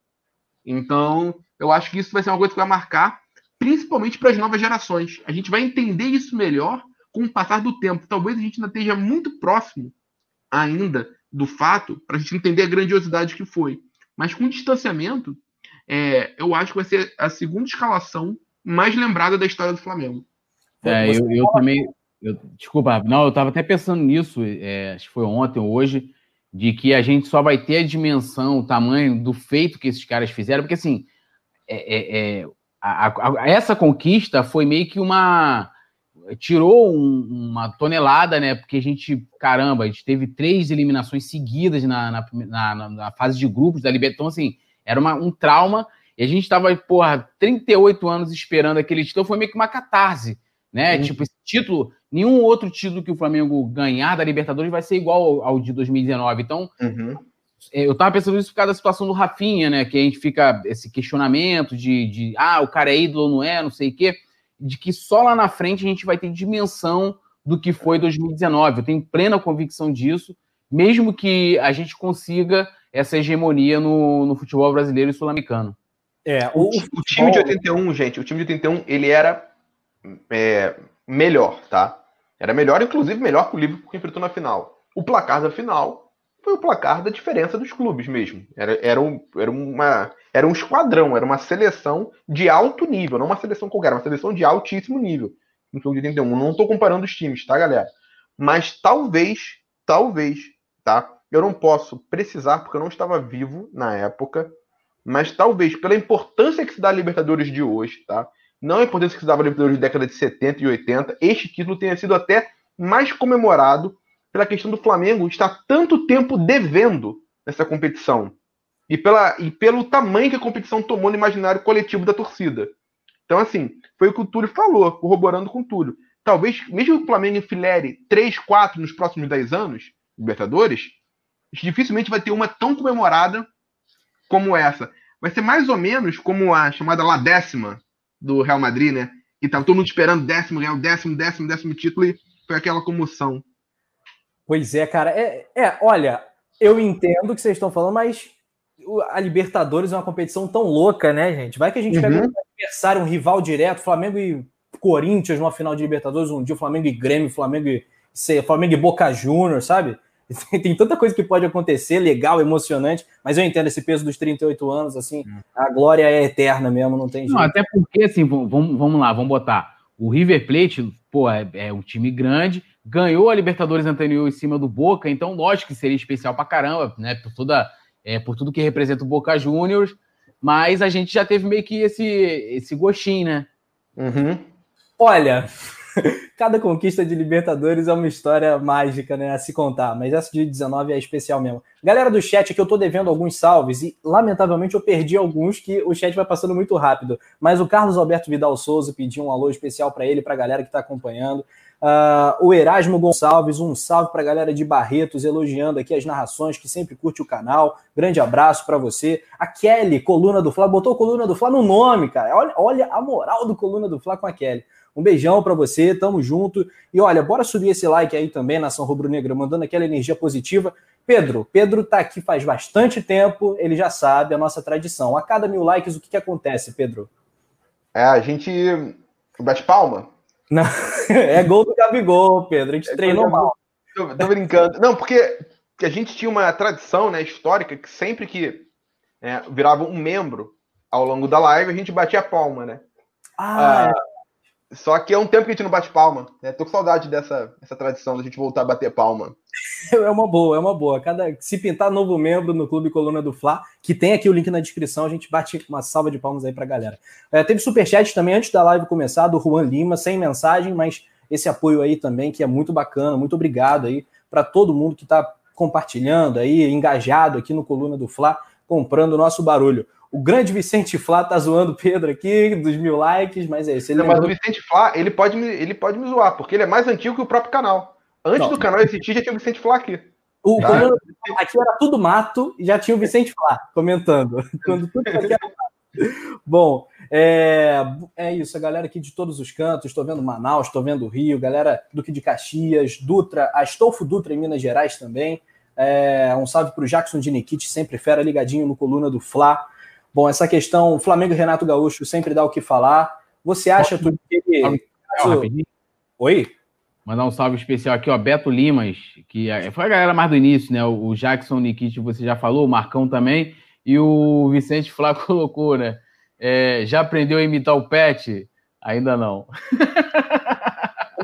Então, eu acho que isso vai ser uma coisa que vai marcar, principalmente para as novas gerações. A gente vai entender isso melhor com o passar do tempo. Talvez a gente ainda esteja muito próximo ainda do fato para a gente entender a grandiosidade que foi. Mas com distanciamento, é, eu acho que vai ser a segunda escalação mais lembrada da história do Flamengo. É, eu, eu também. Eu, desculpa, não, eu estava até pensando nisso, é, acho que foi ontem ou hoje, de que a gente só vai ter a dimensão, o tamanho do feito que esses caras fizeram, porque assim, é, é, é a, a, essa conquista foi meio que uma. Tirou um, uma tonelada, né? Porque a gente, caramba, a gente teve três eliminações seguidas na, na, na, na fase de grupos da Libertadores. Então, assim, era uma, um trauma. E a gente estava, porra, 38 anos esperando aquele título. Foi meio que uma catarse, né? Uhum. Tipo, esse título, nenhum outro título que o Flamengo ganhar da Libertadores vai ser igual ao, de 2019. Então, uhum. É, eu tava pensando nisso por causa da situação do Rafinha, né? Que a gente fica esse questionamento de, de ah, o cara é ídolo ou não é, não sei o quê, de que só lá na frente a gente vai ter dimensão do que foi 2019. Eu tenho plena convicção disso, mesmo que a gente consiga essa hegemonia no, no futebol brasileiro e sul-americano. É, o, o, o, time de 81, gente, o time de 81, ele era é, melhor, tá? Era melhor, inclusive melhor que o Liverpool que enfrentou na final. O placar da final foi o placar da diferença dos clubes mesmo. Era, era, um, era, uma, era um esquadrão, era uma seleção de alto nível, não uma seleção qualquer, uma seleção de altíssimo nível no jogo de 81. Não estou comparando os times, tá, galera? Mas talvez, talvez, tá? Eu não posso precisar, porque eu não estava vivo na época, mas talvez pela importância que se dá a Libertadores de hoje, tá? Não a importância que se dava a Libertadores da década de 70 e 80, este título tenha sido até mais comemorado pela questão do Flamengo estar tanto tempo devendo nessa competição. E, pela, e pelo tamanho que a competição tomou no imaginário coletivo da torcida. Então, assim, foi o que o Túlio falou, corroborando com o Túlio. Talvez, mesmo que o Flamengo enfilere 3, 4 nos próximos 10 anos, Libertadores, dificilmente vai ter uma tão comemorada como essa. Vai ser mais ou menos como a chamada La Décima do Real Madrid, né? E tava todo mundo esperando décimo, ganhar o décimo, décimo, décimo título e foi aquela comoção. Pois é, cara. É, é, olha, eu entendo o que vocês estão falando, mas a Libertadores é uma competição tão louca, né, gente? Vai que a gente uhum. pega um adversário, um rival direto, Flamengo e Corinthians numa final de Libertadores, um dia Flamengo e Grêmio, Flamengo e, Flamengo e Boca Juniors, sabe? [laughs] Tem tanta coisa que pode acontecer, legal, emocionante, mas eu entendo esse peso dos 38 anos, assim, hum. a glória é eterna mesmo, não tem jeito. Não, até porque, assim, vamos, vamos lá, vamos botar. O River Plate, pô, é, é, um time grande, ganhou a Libertadores anterior em cima do Boca, então lógico que seria especial pra caramba, né? Por, toda, é, por tudo que representa o Boca Juniors, mas a gente já teve meio que esse, esse gostinho, né? Uhum. Olha, [laughs] cada conquista de Libertadores é uma história mágica, né? A se contar, mas essa de 19 é especial mesmo. Galera do chat, aqui eu tô devendo alguns salves e, lamentavelmente, eu perdi alguns que o chat vai passando muito rápido. Mas o Carlos Alberto Vidal Souza pediu um alô especial para ele, para a galera que tá acompanhando. Uh, o Erasmo Gonçalves, um salve para a galera de Barretos, elogiando aqui as narrações, que sempre curte o canal. Grande abraço para você. A Kelly, coluna do Fla, botou coluna do Fla no nome, cara. Olha, olha a moral do coluna do Fla com a Kelly. Um beijão para você, tamo junto. E olha, bora subir esse like aí também, Nação Rubro Negra, mandando aquela energia positiva. Pedro, Pedro tá aqui faz bastante tempo, ele já sabe a nossa tradição. A cada mil likes, o que, que acontece, Pedro? É, a gente bate palma. Não, [laughs] é gol do Gabigol, Pedro. A gente é treinou mal. Tô, tô, brincando. Não, porque a gente tinha uma tradição né, histórica que sempre que é, virava um membro ao longo da live, a gente batia a palma, né? Ah, ah só que é um tempo que a gente não bate palma. Né? Tô com saudade dessa essa tradição da gente voltar a bater palma. [laughs] É uma boa, é uma boa. Cada, se pintar novo membro no Clube Coluna do Fla, que tem aqui o link na descrição, a gente bate uma salva de palmas aí pra galera. É, teve superchat também antes da live começar, do Juan Lima, sem mensagem, mas esse apoio aí também, que é muito bacana. Muito obrigado aí para todo mundo que está compartilhando aí, engajado aqui no Coluna do Fla, comprando o nosso barulho. O grande Vicente Flá tá zoando o Pedro aqui, dos mil likes, mas é isso. Ele mas o Vicente Flá, ele pode, me, ele pode me zoar, porque ele é mais antigo que o próprio canal. Antes não. do canal existir, já tinha o Vicente Flá aqui. O, tá? quando, aqui era tudo mato e já tinha o Vicente Flá comentando. [laughs] Quando tudo aqui era Bom, é, é isso, a galera aqui de todos os cantos, estou vendo Manaus, estou vendo Rio, galera Duque de Caxias, Dutra, Astolfo Dutra em Minas Gerais também. É, um salve para o Jackson de Nikit, sempre fera ligadinho no coluna do Fla. Bom, essa questão, Flamengo e Renato Gaúcho sempre dá o que falar. Você acha tudo que ele. Oi? Mandar um salve especial aqui, ó. Beto Limas, que é, foi a galera mais do início, né? O Jackson Nikit, você já falou, o Marcão também. E o Vicente Flá [laughs] colocou, né? É, já aprendeu a imitar o Pet? Ainda não. [laughs]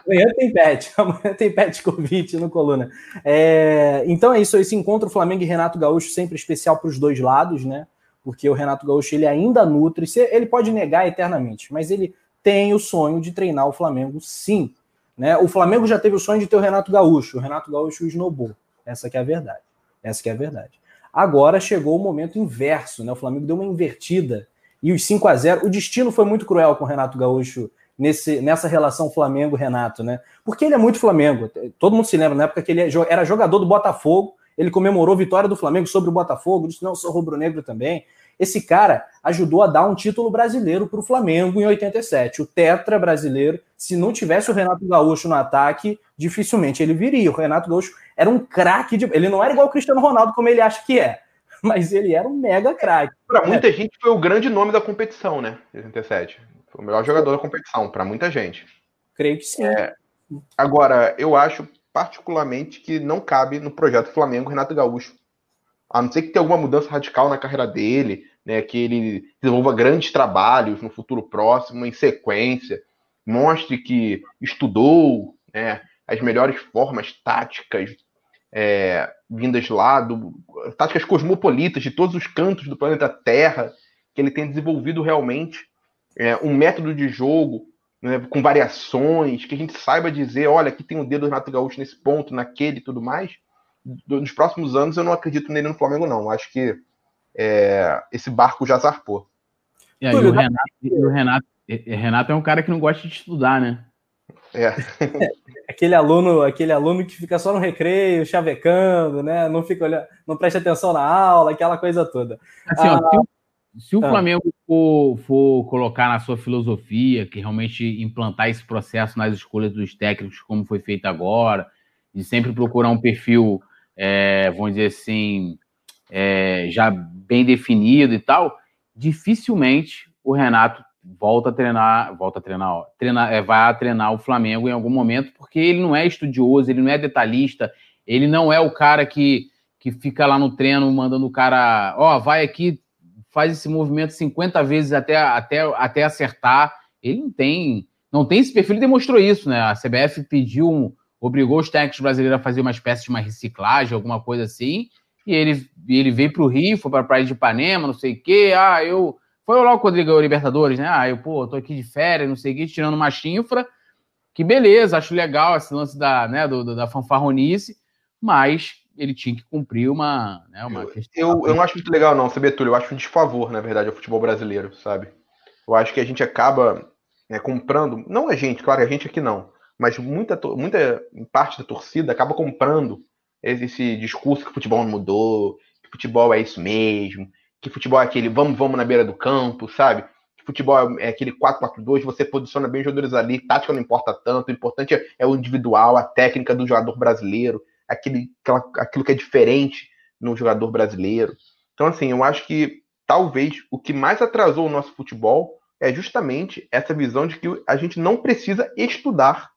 Amanhã tem pet, [laughs] amanhã tem pet convite no coluna. É, então é isso, esse encontro Flamengo e Renato Gaúcho sempre especial para os dois lados, né? Porque o Renato Gaúcho ele ainda nutre, ele pode negar eternamente, mas ele tem o sonho de treinar o Flamengo, sim. Né? O Flamengo já teve o sonho de ter o Renato Gaúcho, o Renato Gaúcho esnobou. Essa que é a verdade. Essa que é a verdade. Agora chegou o momento inverso, né? O Flamengo deu uma invertida e os 5 a 0 O destino foi muito cruel com o Renato Gaúcho nesse, nessa relação Flamengo-Renato, né? Porque ele é muito Flamengo. Todo mundo se lembra, na época que ele é era jogador do Botafogo, ele comemorou a vitória do Flamengo sobre o Botafogo, disse: não, sou rubro-negro também. Esse cara ajudou a dar um título brasileiro para o Flamengo em 87. O Tetra brasileiro, se não tivesse o Renato Gaúcho no ataque, dificilmente ele viria. O Renato Gaúcho era um craque de. Ele não era igual o Cristiano Ronaldo, como ele acha que é, [laughs] mas ele era um mega craque. Para muita gente foi o grande nome da competição, né? 87. Foi o melhor jogador da competição, para muita gente. Creio que sim. É... Agora, eu acho particularmente que não cabe no projeto Flamengo Renato Gaúcho. A não ser que tenha alguma mudança radical na carreira dele, né, que ele desenvolva grandes trabalhos no futuro próximo, em sequência, mostre que estudou né, as melhores formas táticas é, vindas lá, do, táticas cosmopolitas de todos os cantos do planeta Terra, que ele tem desenvolvido realmente é, um método de jogo né, com variações, que a gente saiba dizer, olha, aqui tem o dedo do Renato Gaúcho nesse ponto, naquele e tudo mais. Nos próximos anos eu não acredito nele no Flamengo, não. Acho que é, esse barco já zarpou. E aí, o Renato, o Renato, Renato é um cara que não gosta de estudar, né? É. [laughs] aquele aluno, aquele aluno que fica só no recreio, chavecando, né? Não fica olhando, não presta atenção na aula, aquela coisa toda. Assim, ah, ó, se, o, se o ah. Flamengo for, for, colocar na sua filosofia, que realmente implantar esse processo nas escolhas dos técnicos, como foi feito agora, de sempre procurar um perfil, é, vamos dizer assim, é, já bem definido e tal, dificilmente o Renato volta a treinar, volta a treinar, ó, treinar é, vai treinar o Flamengo em algum momento, porque ele não é estudioso, ele não é detalhista, ele não é o cara que, que fica lá no treino mandando o cara, ó, vai aqui, faz esse movimento 50 vezes até, até, até acertar. Ele não tem, não tem esse perfil, ele demonstrou isso, né? A CBF pediu, um, obrigou os técnicos brasileiros a fazer uma espécie de uma reciclagem, alguma coisa assim, e ele, ele veio para o Rio, foi para a Praia de Ipanema, não sei o quê, ah, eu foi logo quando ele ganhou Libertadores, né? Ah, eu, pô, tô aqui de férias, não sei o que, tirando uma chinfra. Que beleza, acho legal esse lance da, né, do, da fanfarronice, mas ele tinha que cumprir uma, né, uma eu, questão. Eu, eu não acho muito legal, não, sabe, Túlio? Eu acho um desfavor, na verdade, ao futebol brasileiro, sabe? Eu acho que a gente acaba né, comprando, não a gente, claro, a gente aqui não, mas muita, muita parte da torcida acaba comprando esse discurso que o futebol não mudou, que futebol é isso mesmo, que futebol é aquele vamos, vamos na beira do campo, sabe? Que futebol é aquele 4-4-2, você posiciona bem os jogadores ali, tática não importa tanto, o importante é, é o individual, a técnica do jogador brasileiro, aquele, aquela, aquilo que é diferente no jogador brasileiro. Então, assim, eu acho que talvez o que mais atrasou o nosso futebol é justamente essa visão de que a gente não precisa estudar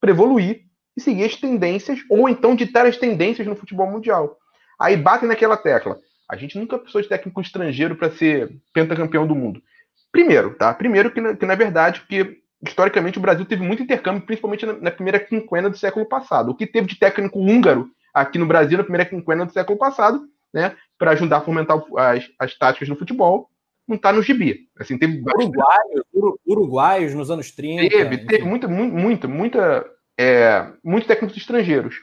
para evoluir e seguir as tendências, ou então ditar as tendências no futebol mundial. Aí batem naquela tecla. A gente nunca precisou de técnico estrangeiro para ser pentacampeão do mundo. Primeiro, tá? Primeiro que, que na verdade, que historicamente o Brasil teve muito intercâmbio, principalmente na, na primeira quinquena do século passado. O que teve de técnico húngaro aqui no Brasil na primeira quinquena do século passado, né, para ajudar a fomentar as, as táticas no futebol, não está no gibi. Assim, teve uruguaios, uruguaios nos anos 30. Teve, teve muita, muita, muita, é, muitos técnicos estrangeiros.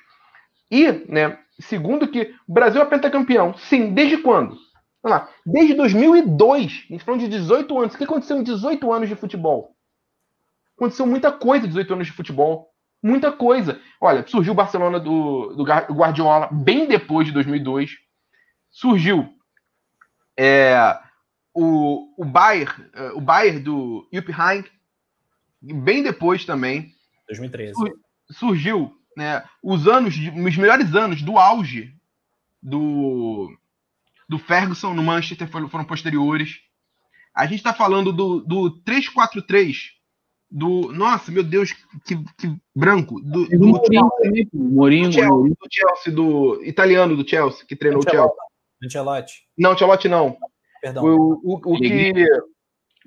E, né, segundo que o Brasil é pentacampeão. Sim, desde quando? Vamos lá, desde 2002. A gente falando de 18 anos. O que aconteceu em 18 anos de futebol? Aconteceu muita coisa em 18 anos de futebol. Muita coisa. Olha, surgiu o Barcelona do, do Guardiola bem depois de 2002. Surgiu é, o, o Bayern, é, o Bayern do Jupp Heynckes, bem depois também. 2013. Surgiu né, os anos, os melhores anos do auge do, do Ferguson no Manchester foram, foram posteriores. A gente está falando do, do 3-4-3 do. Nossa, meu Deus, que, que branco. Do, do, Mourinho, Mourinho, do, Chelsea, do Chelsea, do italiano do Chelsea, que treinou o Chelsea. Ancelotti. Não, Ancelotti não. Perdão. O, o, o que.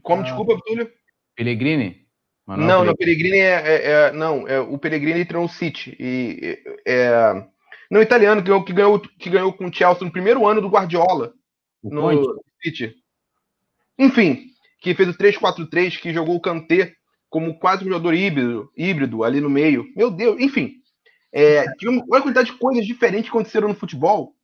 Como, ah. desculpa, Túlio? Pellegrini? Não, não, não, Pellegrini é, é, é, Não, é, o Pellegrini treinou o City. E, é, não, italiano, que, que, ganhou, que ganhou com o Chelsea no primeiro ano do Guardiola. O no Ponte. City. Enfim, que fez o 3-4-3, que jogou o Kanté como quase um jogador híbrido, híbrido ali no meio. Meu Deus, enfim. É, olha a quantidade de coisas diferentes que aconteceram no futebol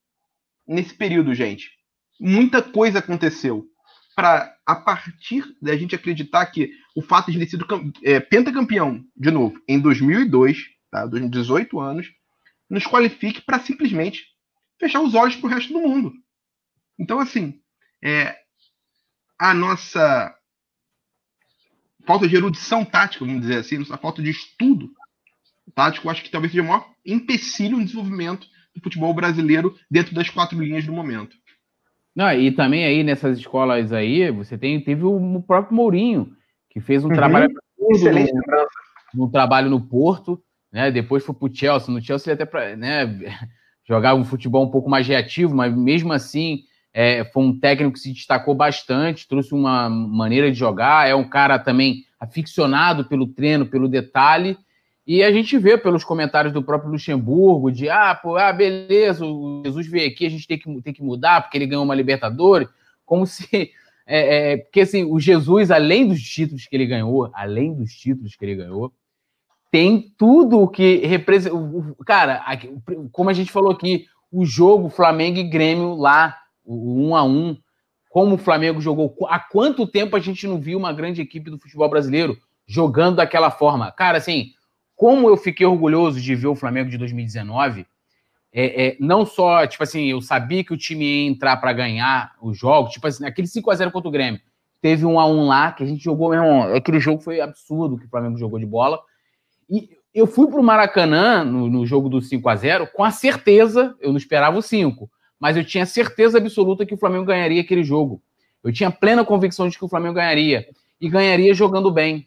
nesse período, gente. Muita coisa aconteceu. Para, a partir da gente acreditar que o fato de ter sido é, pentacampeão, de novo, em 2002, tá, 18 anos, nos qualifique para simplesmente fechar os olhos para o resto do mundo. Então, assim, é, a nossa falta de erudição tática, vamos dizer assim, nossa falta de estudo tático, acho que talvez seja o maior empecilho no desenvolvimento do futebol brasileiro dentro das quatro linhas do momento. Não, e também aí nessas escolas aí, você tem, teve o próprio Mourinho, que fez um uhum. trabalho Excelente no, um trabalho no Porto, né? Depois foi pro Chelsea. No Chelsea ele até pra, né, [laughs] jogava um futebol um pouco mais reativo, mas mesmo assim é, foi um técnico que se destacou bastante, trouxe uma maneira de jogar, é um cara também aficionado pelo treino, pelo detalhe, e a gente vê pelos comentários do próprio Luxemburgo de ah, pô, ah, beleza, o Jesus veio aqui, a gente tem que, tem que mudar porque ele ganhou uma Libertadores, como se. [laughs] É, é, porque assim, o Jesus, além dos títulos que ele ganhou, além dos títulos que ele ganhou, tem tudo o que representa. Cara, como a gente falou aqui, o jogo Flamengo e Grêmio lá o um a um, como o Flamengo jogou. Há quanto tempo a gente não viu uma grande equipe do futebol brasileiro jogando daquela forma? Cara, assim, como eu fiquei orgulhoso de ver o Flamengo de 2019, é, é, não só, tipo assim, eu sabia que o time ia entrar para ganhar o jogo, tipo assim, aquele 5x0 contra o Grêmio. Teve um a um lá que a gente jogou, meu irmão. Aquele jogo foi absurdo que o Flamengo jogou de bola. E eu fui pro Maracanã no, no jogo do 5 a 0 com a certeza, eu não esperava o 5, mas eu tinha certeza absoluta que o Flamengo ganharia aquele jogo. Eu tinha plena convicção de que o Flamengo ganharia. E ganharia jogando bem.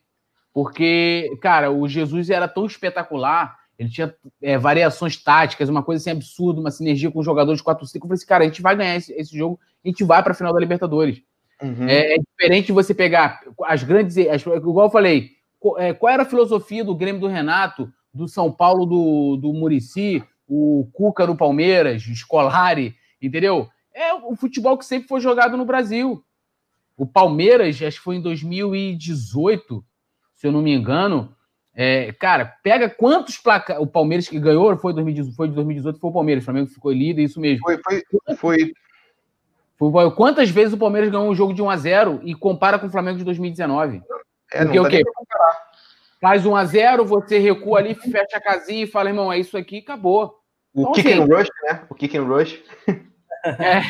Porque, cara, o Jesus era tão espetacular, ele tinha é, variações táticas, uma coisa assim absurda, uma sinergia com os jogadores 4-5. Eu falei assim, cara, a gente vai ganhar esse, esse jogo, a gente vai para a final da Libertadores. Uhum. É, é, diferente você pegar as grandes. As, igual eu falei, qual, é, qual era a filosofia do Grêmio do Renato, do São Paulo do, do Murici, o Cuca no Palmeiras, o Scolari, entendeu? É o futebol que sempre foi jogado no Brasil. O Palmeiras, acho que foi em 2018, se eu não me engano. É, cara, pega quantos placares. O Palmeiras que ganhou foi, 2018, foi de 2018, foi o Palmeiras. O Flamengo ficou líder, isso mesmo. Foi, foi, foi. foi quantas vezes o Palmeiras ganhou um jogo de 1 a 0 e compara com o Flamengo de 2019? É, Porque o quê? Faz 1 a 0 você recua ali, fecha a casinha e fala, irmão, é isso aqui, acabou. O então, kick assim, and rush, né? O kick and rush. É.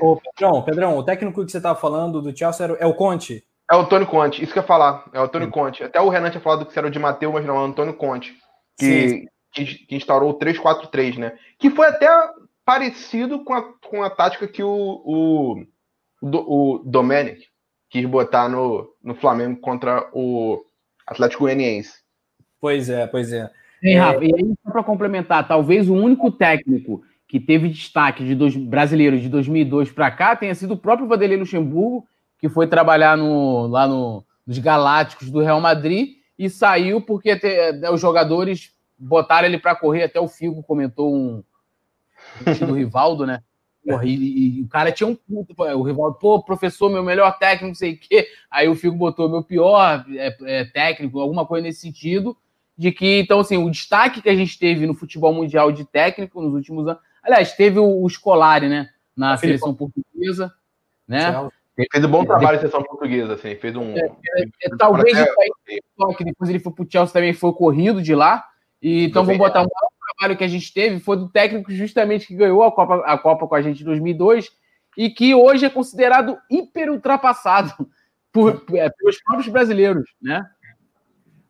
Ô, Pedrão, Pedrão, o técnico que você estava falando do Chelsea é o Conte? É o Antônio Conte, isso que eu ia falar. É o Antônio Conte. Até o Renan tinha falado que era o de Mateus, mas não, é o Antônio Conte. Que, que, que, instaurou o 3-4-3, né? Que foi até parecido com a, com a tática que o, o, o, o Domenic quis botar no, no Flamengo contra o Atlético Goianiense. Pois é, pois é. Sim, Rafa, e aí, só para complementar, talvez o único técnico que teve destaque de dois, brasileiro de 2002 para cá tenha sido o próprio Vanderlei Luxemburgo, que foi trabalhar no, lá no, nos Galácticos do Real Madrid e saiu porque te, né, os jogadores botaram ele para correr. Até o Figo comentou um, um do [laughs] Rivaldo, né? Porra, e, e, o cara tinha um puto, o Rivaldo, pô, professor, meu melhor técnico, não sei o quê. Aí o Figo botou meu pior é, é, técnico, alguma coisa nesse sentido de que, então, assim, o destaque que a gente teve no futebol mundial de técnico nos últimos anos. Aliás, teve o, o Scolari, né? Na seleção portuguesa, né? Ele fez um bom trabalho em sessão portuguesa, assim, fez um. É, é, é talvez até... que depois ele foi pro Chelsea também foi corrido de lá. E, então vamos botar um trabalho que a gente teve foi do técnico justamente que ganhou a Copa, a Copa com a gente em 2002 e que hoje é considerado hiper ultrapassado [laughs] por, é, pelos próprios brasileiros, né?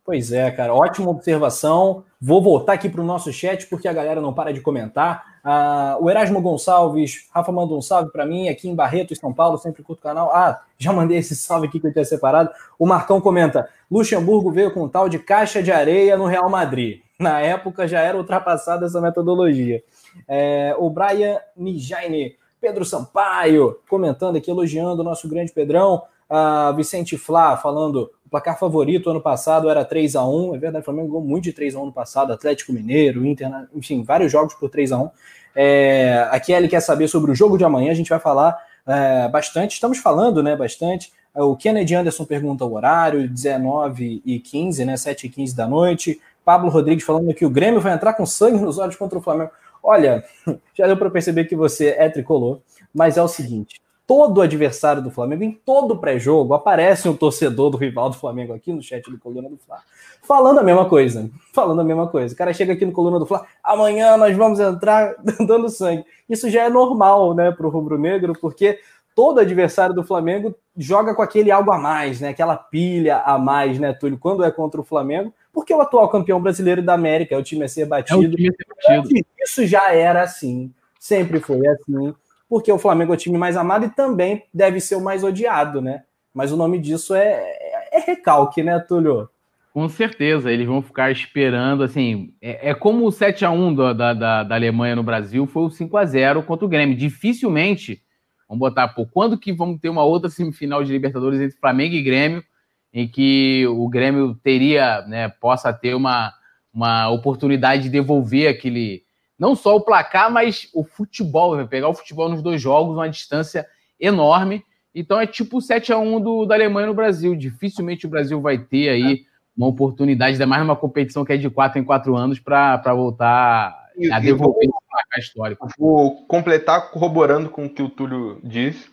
Pois é, cara, ótima observação. Vou voltar aqui para o nosso chat, porque a galera não para de comentar. Ah, o Erasmo Gonçalves, Rafa manda um salve para mim, aqui em Barreto, São Paulo, sempre curto o canal. Ah, já mandei esse salve aqui que eu tinha separado. O Marcão comenta: Luxemburgo veio com um tal de caixa de areia no Real Madrid. Na época já era ultrapassada essa metodologia. É, o Brian Nijaine, Pedro Sampaio, comentando aqui, elogiando o nosso grande Pedrão. Uh, Vicente Flá falando o placar favorito ano passado era 3 a 1 É verdade, o Flamengo ganhou muito de 3 a 1 no passado, Atlético Mineiro, Inter, enfim, vários jogos por 3 a 1 é, A Kelly quer saber sobre o jogo de amanhã, a gente vai falar é, bastante, estamos falando né, bastante. O Kennedy Anderson pergunta o horário, 19 e 15, né, 7 e 15 da noite. Pablo Rodrigues falando que o Grêmio vai entrar com sangue nos olhos contra o Flamengo. Olha, [laughs] já deu para perceber que você é tricolor, mas é o seguinte: todo adversário do Flamengo, em todo pré-jogo, aparece um torcedor do rival do Flamengo aqui no chat do Coluna do Fla, falando a mesma coisa. Falando a mesma coisa. O cara chega aqui no Coluna do Fla, amanhã nós vamos entrar [laughs] dando sangue. Isso já é normal, né, para o rubro-negro, porque todo adversário do Flamengo joga com aquele algo a mais, né, aquela pilha a mais, né, Túlio, quando é contra o Flamengo, porque o atual campeão brasileiro da América é o time a ser batido. É o time a ser batido. Isso já era assim, sempre foi assim porque o Flamengo é o time mais amado e também deve ser o mais odiado, né? Mas o nome disso é, é, é recalque, né, Túlio? Com certeza, eles vão ficar esperando, assim, é, é como o 7x1 da, da, da, Alemanha no Brasil foi o 5x0 contra o Grêmio. Dificilmente, vamos botar, pô, quando que vamos ter uma outra semifinal de Libertadores entre Flamengo e Grêmio, em que o Grêmio teria, né, possa ter uma, uma oportunidade de devolver aquele, não só o placar, mas o futebol. Vai pegar o futebol nos dois jogos, uma distância enorme. Então é tipo o 7 a 1 do, da Alemanha no Brasil. Dificilmente o Brasil vai ter aí uma oportunidade, ainda mais numa competição que é de 4 em 4 anos, para voltar a devolver o placar histórico. Vou completar corroborando com o que o Túlio disse.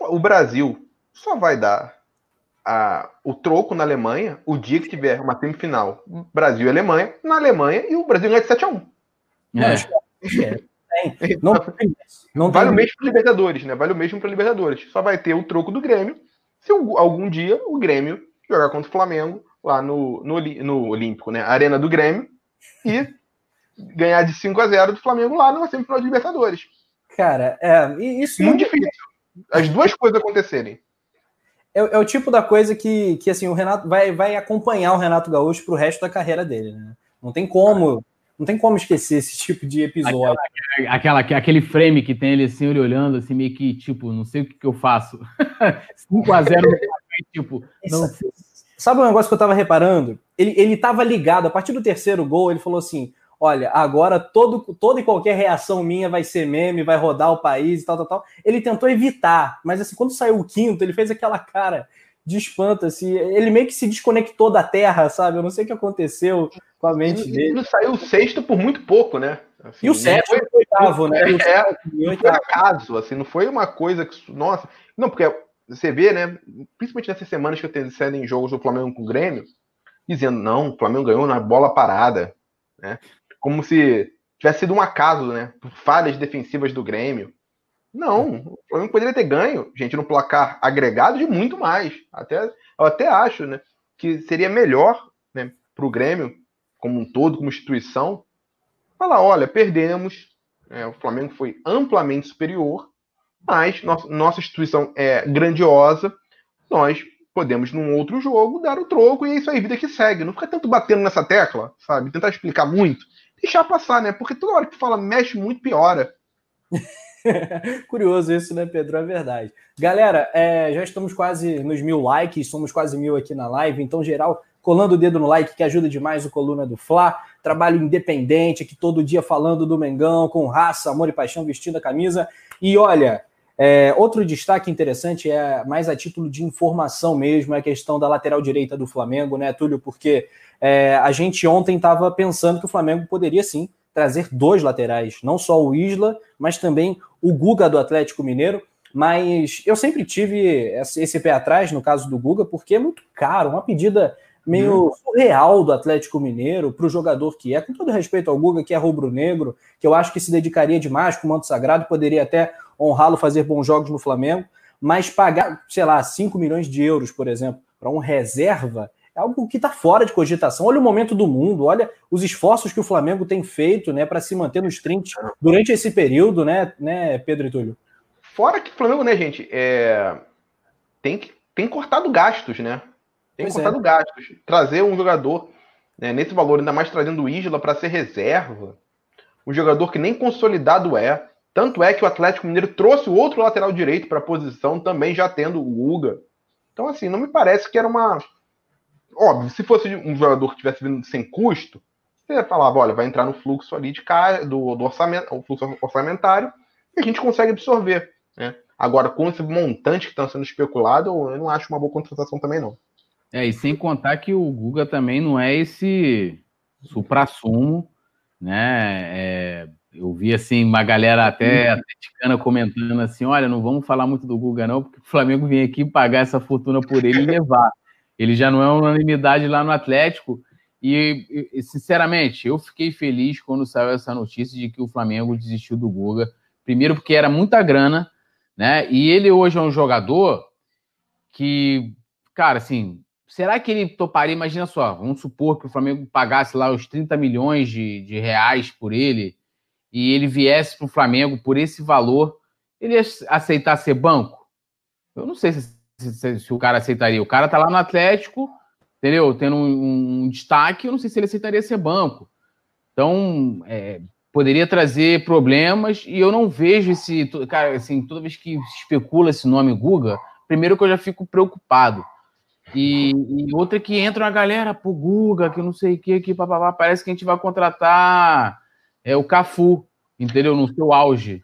O Brasil só vai dar a, o troco na Alemanha o dia que tiver uma semifinal Brasil e Alemanha na Alemanha e o Brasil ganha de 7 a 1 é. é. Não, não vale o mesmo para Libertadores, né? Vale o mesmo para Libertadores. Só vai ter o troco do Grêmio se algum dia o Grêmio jogar contra o Flamengo lá no, no, no Olímpico, né? Arena do Grêmio e ganhar de 5 a 0 do Flamengo lá numa semifinal de Libertadores. Cara, é isso muito difícil. As duas coisas acontecerem. É, é, o tipo da coisa que, que assim o Renato vai, vai acompanhar o Renato Gaúcho pro resto da carreira dele, né? Não tem como não tem como esquecer esse tipo de episódio. Aquela, aquela, aquele frame que tem ele assim, ele olhando, assim, meio que, tipo, não sei o que, que eu faço. [laughs] 5x0 [laughs] tipo, não Sabe um negócio que eu tava reparando? Ele, ele tava ligado, a partir do terceiro gol, ele falou assim: olha, agora todo, toda e qualquer reação minha vai ser meme, vai rodar o país e tal, tal, tal. Ele tentou evitar, mas assim, quando saiu o quinto, ele fez aquela cara de espanto, assim, ele meio que se desconectou da terra, sabe? Eu não sei o que aconteceu com a mente ele, dele. Ele saiu sexto por muito pouco, né? Assim, e o sétimo foi oitavo, né? É, é, não foi acaso, assim, não foi uma coisa que. Nossa. Não, porque você vê, né? Principalmente nessas semanas que eu tenho sido em jogos do Flamengo com o Grêmio, dizendo, não, o Flamengo ganhou na bola parada, né? Como se tivesse sido um acaso, né? Por falhas defensivas do Grêmio. Não, o Flamengo poderia ter ganho, gente, no placar agregado de muito mais. Até, eu até acho né, que seria melhor né, para o Grêmio, como um todo, como instituição, falar: olha, perdemos, é, o Flamengo foi amplamente superior, mas nossa, nossa instituição é grandiosa, nós podemos, num outro jogo, dar o troco e é isso aí, vida que segue. Não fica tanto batendo nessa tecla, sabe? Tentar explicar muito. Deixar passar, né? Porque toda hora que fala mexe muito, piora. [laughs] Curioso isso, né, Pedro? É verdade. Galera, é, já estamos quase nos mil likes, somos quase mil aqui na live, então, geral, colando o dedo no like, que ajuda demais o Coluna do Fla. Trabalho independente, aqui todo dia falando do Mengão, com raça, amor e paixão, vestindo a camisa. E olha, é, outro destaque interessante é mais a título de informação mesmo, é a questão da lateral direita do Flamengo, né, Túlio? Porque é, a gente ontem estava pensando que o Flamengo poderia sim trazer dois laterais, não só o Isla, mas também o Guga do Atlético Mineiro. Mas eu sempre tive esse pé atrás no caso do Guga, porque é muito caro, uma pedida meio uhum. surreal do Atlético Mineiro para o jogador que é, com todo respeito ao Guga, que é rubro-negro, que eu acho que se dedicaria demais com o manto sagrado, poderia até honrá-lo, fazer bons jogos no Flamengo, mas pagar, sei lá, 5 milhões de euros, por exemplo, para um reserva, é algo que está fora de cogitação. Olha o momento do mundo, olha os esforços que o Flamengo tem feito né, para se manter nos 30 durante esse período, né, né, Pedro e Túlio? Fora que o Flamengo, né, gente, é... tem, que, tem cortado gastos, né? Tem pois cortado é. gastos. Trazer um jogador né, nesse valor, ainda mais trazendo o Isla para ser reserva, um jogador que nem consolidado é. Tanto é que o Atlético Mineiro trouxe o outro lateral direito para a posição, também já tendo o Uga. Então, assim, não me parece que era uma. Óbvio, se fosse um jogador que tivesse vindo sem custo, você falava, olha, vai entrar no fluxo ali de cara, do, do orçamento, o fluxo orçamentário, e a gente consegue absorver. Né? Agora, com esse montante que está sendo especulado, eu não acho uma boa contratação também, não. É, e sem contar que o Guga também não é esse supra-sumo, né? É, eu vi assim uma galera até atleticana comentando assim: olha, não vamos falar muito do Guga, não, porque o Flamengo vem aqui pagar essa fortuna por ele e levar. Ele já não é unanimidade lá no Atlético. E, e, sinceramente, eu fiquei feliz quando saiu essa notícia de que o Flamengo desistiu do Guga. Primeiro, porque era muita grana, né? E ele hoje é um jogador que, cara, assim, será que ele toparia? Imagina só, vamos supor que o Flamengo pagasse lá os 30 milhões de, de reais por ele e ele viesse para o Flamengo por esse valor, ele ia aceitar ser banco? Eu não sei se, se, se o cara aceitaria. O cara tá lá no Atlético, entendeu? Tendo um, um, destaque, eu não sei se ele aceitaria ser banco. Então, é, poderia trazer problemas e eu não vejo esse. Cara, assim, toda vez que especula esse nome Guga, primeiro que eu já fico preocupado. E, e outra que entra uma galera, pô, Guga, que não sei o que, que papapá, parece que a gente vai contratar é, o Cafu, entendeu? No seu auge.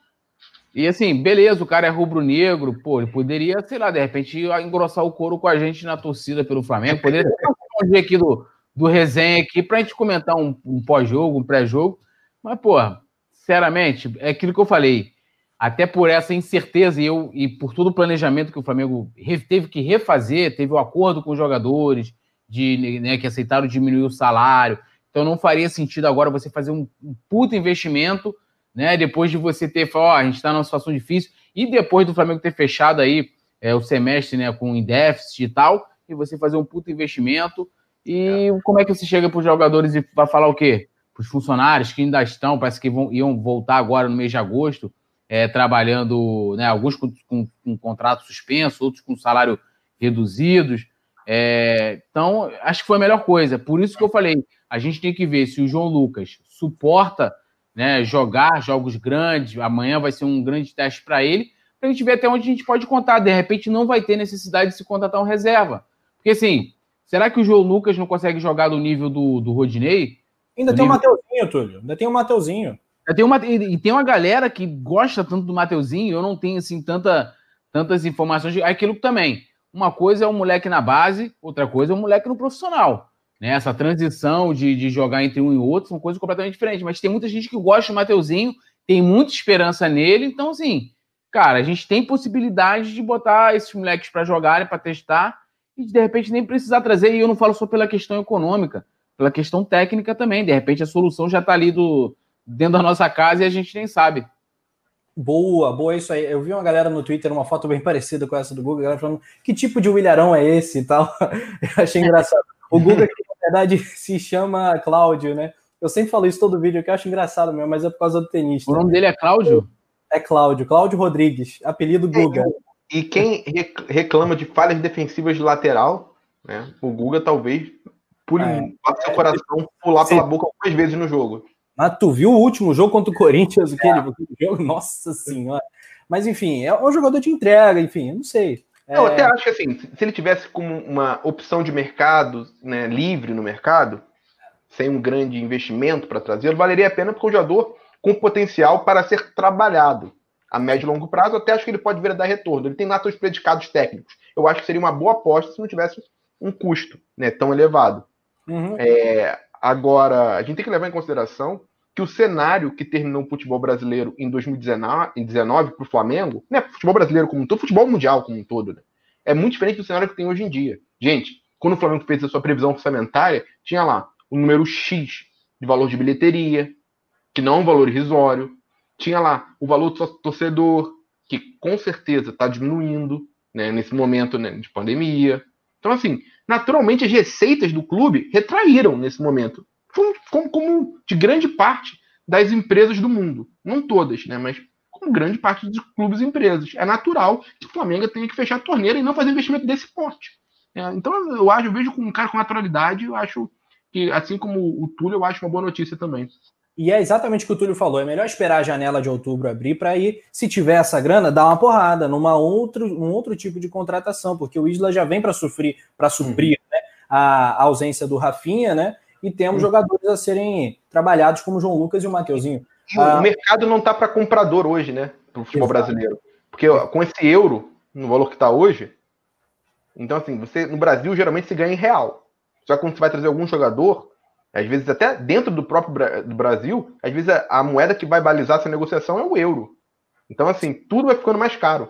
E assim, beleza, o cara é rubro-negro, pô, ele poderia, sei lá, de repente engrossar o couro com a gente na torcida pelo Flamengo, poderia ter um dia aqui do, do resenha aqui pra gente comentar um, um pós-jogo, um pré-jogo. Mas, pô, sinceramente, é aquilo que eu falei. Até por essa incerteza e, eu, e por todo o planejamento que o Flamengo teve que refazer, teve o um acordo com os jogadores de, né, que aceitaram diminuir o salário. Então não faria sentido agora você fazer um, um puto investimento, né? Depois de você ter falado, oh, a gente está numa situação difícil, e depois do Flamengo ter fechado aí é, o semestre né, com déficit e tal, e você fazer um puto investimento. E é. como é que você chega para os jogadores e vai falar o quê? Para os funcionários que ainda estão, parece que vão, iam voltar agora no mês de agosto, é, trabalhando, né, alguns com, com, com contrato suspenso, outros com salário reduzidos. É, então, acho que foi a melhor coisa. Por isso que eu falei, a gente tem que ver se o João Lucas suporta né, jogar jogos grandes. Amanhã vai ser um grande teste para ele, para a gente ver até onde a gente pode contar. De repente, não vai ter necessidade de se contratar um reserva. Porque, assim, será que o João Lucas não consegue jogar do nível do, do Rodinei? Ainda tem o Mateuzinho, Túlio. Ainda tem o Mateuzinho. Tem uma, e tem uma galera que gosta tanto do Mateuzinho, eu não tenho assim tanta, tantas informações. Aquilo também. Uma coisa é um moleque na base, outra coisa é um moleque no profissional. Né? Essa transição de, de jogar entre um e outro são coisas completamente diferentes. Mas tem muita gente que gosta do Mateuzinho, tem muita esperança nele. Então, assim, cara, a gente tem possibilidade de botar esses moleques para jogarem, para testar, e de repente nem precisar trazer. E eu não falo só pela questão econômica, pela questão técnica também. De repente a solução já está ali do dentro da nossa casa e a gente nem sabe. Boa, boa, isso aí. Eu vi uma galera no Twitter, uma foto bem parecida com essa do Google, galera falando que tipo de humilharão é esse e tal. [laughs] Eu achei engraçado. O Google, na verdade, [laughs] se chama Cláudio, né? Eu sempre falo isso todo vídeo, que eu acho engraçado mesmo, mas é por causa do tenista. O nome dele é Cláudio? É Cláudio, Cláudio Rodrigues, apelido Guga. E quem reclama de falhas defensivas de lateral, né? O Guga talvez pule, é. seu coração pular Sim. pela boca algumas vezes no jogo. Mas tu viu o último jogo contra o [laughs] Corinthians, aquele, é. jogo? Nossa senhora. Mas enfim, é um jogador de entrega, enfim, eu não sei. Eu até acho que assim, se ele tivesse como uma opção de mercado, né, livre no mercado, sem um grande investimento para trazê-lo, valeria a pena porque é um jogador com potencial para ser trabalhado a médio e longo prazo. Até acho que ele pode vir a dar retorno. Ele tem lá seus predicados técnicos. Eu acho que seria uma boa aposta se não tivesse um custo né, tão elevado. Uhum. É, agora, a gente tem que levar em consideração que o cenário que terminou o futebol brasileiro em 2019 para o Flamengo, né, futebol brasileiro como um todo, futebol mundial como um todo, né, é muito diferente do cenário que tem hoje em dia. Gente, quando o Flamengo fez a sua previsão orçamentária, tinha lá o número X de valor de bilheteria, que não é um valor irrisório, tinha lá o valor do torcedor, que com certeza está diminuindo né, nesse momento né, de pandemia. Então, assim, naturalmente as receitas do clube retraíram nesse momento, como, como de grande parte das empresas do mundo. Não todas, né, mas como grande parte dos clubes e empresas. É natural que o Flamengo tenha que fechar a torneira e não fazer investimento desse porte. É, então, eu acho, eu vejo com um cara com naturalidade, eu acho que, assim como o Túlio, eu acho uma boa notícia também. E é exatamente o que o Túlio falou. É melhor esperar a janela de outubro abrir para ir, se tiver essa grana, dar uma porrada numa outro, um outro tipo de contratação, porque o Isla já vem para sofrer, para suprir uhum. né, a ausência do Rafinha, né? E temos uhum. jogadores a serem trabalhados como o João Lucas e o Mateuzinho. Ah, o mercado não está para comprador hoje, né? Para o futebol Exato. brasileiro. Porque com esse euro, no valor que está hoje, então assim, você no Brasil geralmente se ganha em real. Só que quando você vai trazer algum jogador, às vezes, até dentro do próprio do Brasil, às vezes a, a moeda que vai balizar essa negociação é o euro. Então, assim, tudo vai ficando mais caro.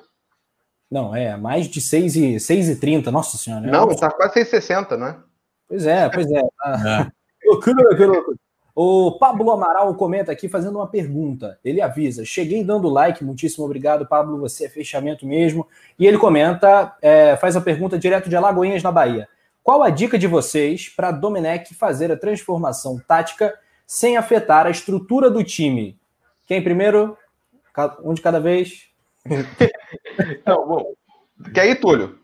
Não, é mais de 6,30, nossa senhora. É Não, está quase 6,60, né? Pois é, pois é. Ah, é. Loucura, que loucura. O Pablo Amaral comenta aqui fazendo uma pergunta. Ele avisa: cheguei dando like, muitíssimo obrigado, Pablo. Você é fechamento mesmo. E ele comenta, é, faz a pergunta direto de Alagoinhas, na Bahia. Qual a dica de vocês para Domenech fazer a transformação tática sem afetar a estrutura do time? Quem primeiro? Um de cada vez? [laughs] então, bom. Quer ir, Túlio?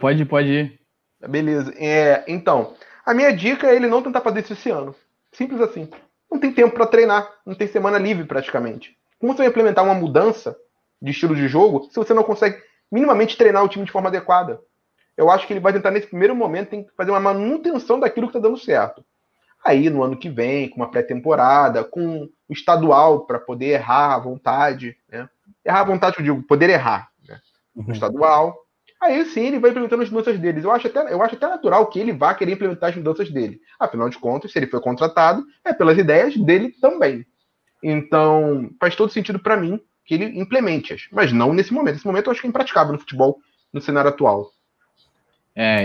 Pode, pode ir. Beleza. É, então, a minha dica é ele não tentar fazer isso esse ano. Simples assim. Não tem tempo para treinar, não tem semana livre praticamente. Como você vai implementar uma mudança de estilo de jogo se você não consegue minimamente treinar o time de forma adequada? eu acho que ele vai tentar, nesse primeiro momento, tem que fazer uma manutenção daquilo que está dando certo. Aí, no ano que vem, com uma pré-temporada, com o estadual, para poder errar à vontade, né? Errar à vontade, eu digo, poder errar, né? No uhum. estadual. Aí sim ele vai implementando as mudanças deles. Eu acho, até, eu acho até natural que ele vá querer implementar as mudanças dele. Afinal de contas, se ele foi contratado, é pelas ideias dele também. Então, faz todo sentido para mim que ele implemente-as. Mas não nesse momento. Nesse momento eu acho que é impraticável no futebol, no cenário atual. É,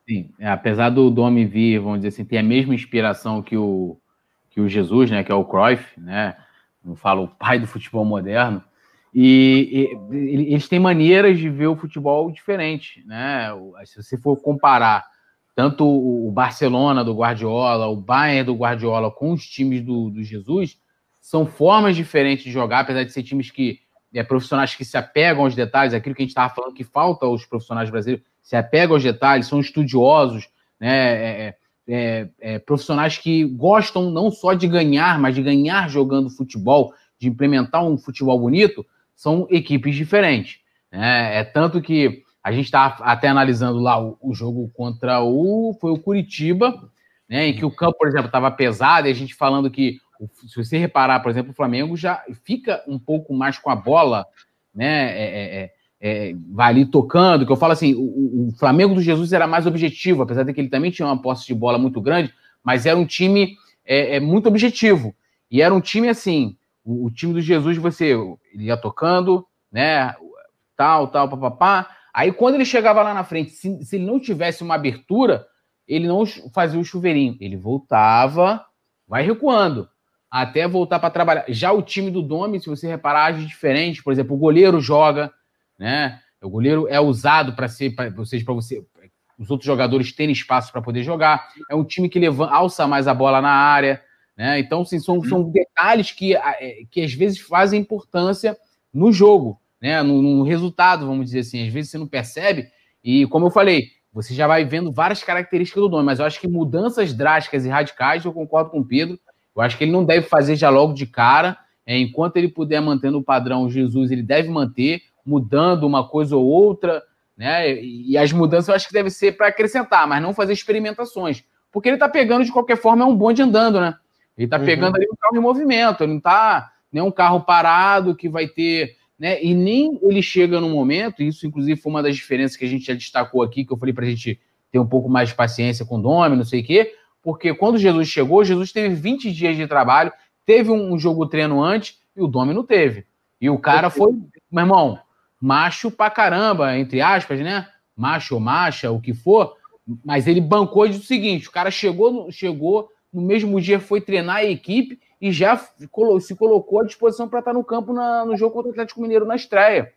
assim, é, apesar do Domi vir, vamos dizer assim, ter a mesma inspiração que o, que o Jesus, né, que é o Cruyff, né, não falo o pai do futebol moderno, e, e, eles têm maneiras de ver o futebol diferente, né? Se você for comparar tanto o Barcelona do Guardiola, o Bayern do Guardiola com os times do, do Jesus, são formas diferentes de jogar, apesar de ser times que é, profissionais que se apegam aos detalhes, aquilo que a gente estava falando que falta aos profissionais brasileiros, se apegam aos detalhes, são estudiosos, né? É, é, é, é, profissionais que gostam não só de ganhar, mas de ganhar jogando futebol, de implementar um futebol bonito, são equipes diferentes. Né? É tanto que a gente está até analisando lá o, o, jogo contra o foi o Curitiba, né? Em que o campo, por exemplo, estava pesado, e a gente falando que se você reparar, por exemplo, o Flamengo já fica um pouco mais com a bola, né? É, é, é é, vai ali tocando, que eu falo assim, o, o, Flamengo do Jesus era mais objetivo, apesar de que ele também tinha uma posse de bola muito grande, mas era um time é, é muito objetivo. E era um time assim, o, o, time do Jesus, você ele ia tocando, né? Tal, tal, papapá. Aí quando ele chegava lá na frente, se, se ele não tivesse uma abertura, ele não fazia o chuveirinho, ele voltava, vai recuando até voltar para trabalhar. Já o time do Domi, se você reparar, age diferente. Por exemplo, o goleiro joga, né? O goleiro é usado para ser, para vocês, para você, os outros jogadores terem espaço para poder jogar. É um time que levanta, alça mais a bola na área, né? Então, assim, são, são uhum. detalhes que, é, que às vezes fazem importância no jogo, né? No, no, resultado, vamos dizer assim. Às vezes você não percebe, e como eu falei, você já vai vendo várias características do nome, mas eu acho que mudanças drásticas e radicais, eu concordo com o Pedro. Eu acho que ele não deve fazer já logo de cara. É, enquanto ele puder manter o padrão Jesus, ele deve manter mudando uma coisa ou outra, né? E as mudanças eu acho que deve ser para acrescentar, mas não fazer experimentações. Porque ele está pegando, de qualquer forma, é um bonde andando, né? Ele está uhum. pegando ali um carro em movimento, não está nem um carro parado que vai ter. Né? E nem ele chega no momento, isso inclusive foi uma das diferenças que a gente já destacou aqui, que eu falei para a gente ter um pouco mais de paciência com o nome, não sei o quê, porque quando Jesus chegou, Jesus teve 20 dias de trabalho, teve um jogo treino antes e o Domi não teve. E o cara foi, meu irmão, macho pra caramba, entre aspas, né? Macho ou macha, o que for. Mas ele bancou de o seguinte: o cara chegou, chegou no mesmo dia, foi treinar a equipe e já se colocou à disposição para estar no campo na, no jogo contra o Atlético Mineiro na estreia.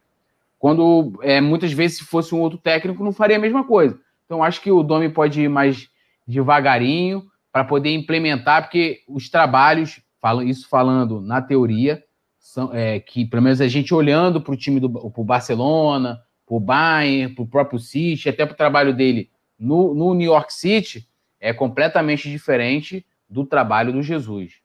Quando é, muitas vezes, se fosse um outro técnico, não faria a mesma coisa. Então, acho que o Domi pode ir mais devagarinho para poder implementar, porque os trabalhos, isso falando na teoria, são, é, que pelo menos a gente olhando para o time do pro Barcelona, para o Bayern, para o próprio City, até para o trabalho dele no, no New York City, é completamente diferente do trabalho do Jesus.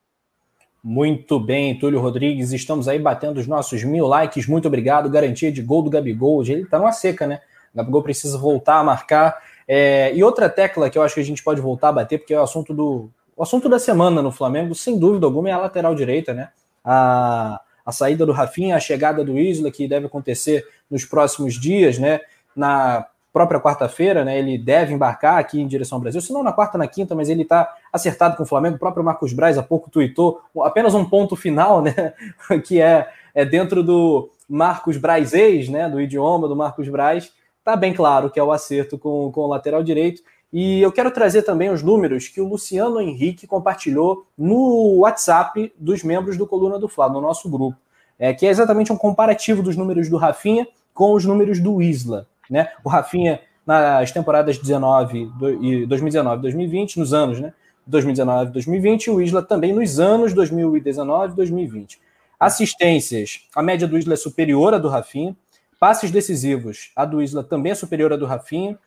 Muito bem, Túlio Rodrigues. Estamos aí batendo os nossos mil likes. Muito obrigado. Garantia de gol do Gabigol. Ele tá numa seca, né? O Gabigol precisa voltar a marcar. É... e outra tecla que eu acho que a gente pode voltar a bater, porque é o assunto do. O assunto da semana no Flamengo, sem dúvida alguma, é a lateral direita, né? A, a saída do Rafinha, a chegada do Isla, que deve acontecer nos próximos dias, né? Na própria quarta-feira, né? Ele deve embarcar aqui em direção ao Brasil, se não na quarta, na quinta, mas ele está acertado com o Flamengo. O próprio Marcos Braz há pouco tuitou apenas um ponto final, né? [laughs] que é, é dentro do Marcos Braz ex, né? Do idioma do Marcos Braz. Tá bem claro que é o acerto com, com o lateral direito. E eu quero trazer também os números que o Luciano Henrique compartilhou no WhatsApp dos membros do Coluna do Fla, no nosso grupo. É, que é exatamente um comparativo dos números do Rafinha com os números do Isla. Né? O Rafinha, nas temporadas 19 e 2019 e 2020, nos anos né? 2019 e 2020, o Isla também nos anos 2019 e 2020. Assistências, a média do Isla é superior à do Rafinha. Passes decisivos, a do Isla também é superior à do Rafinha.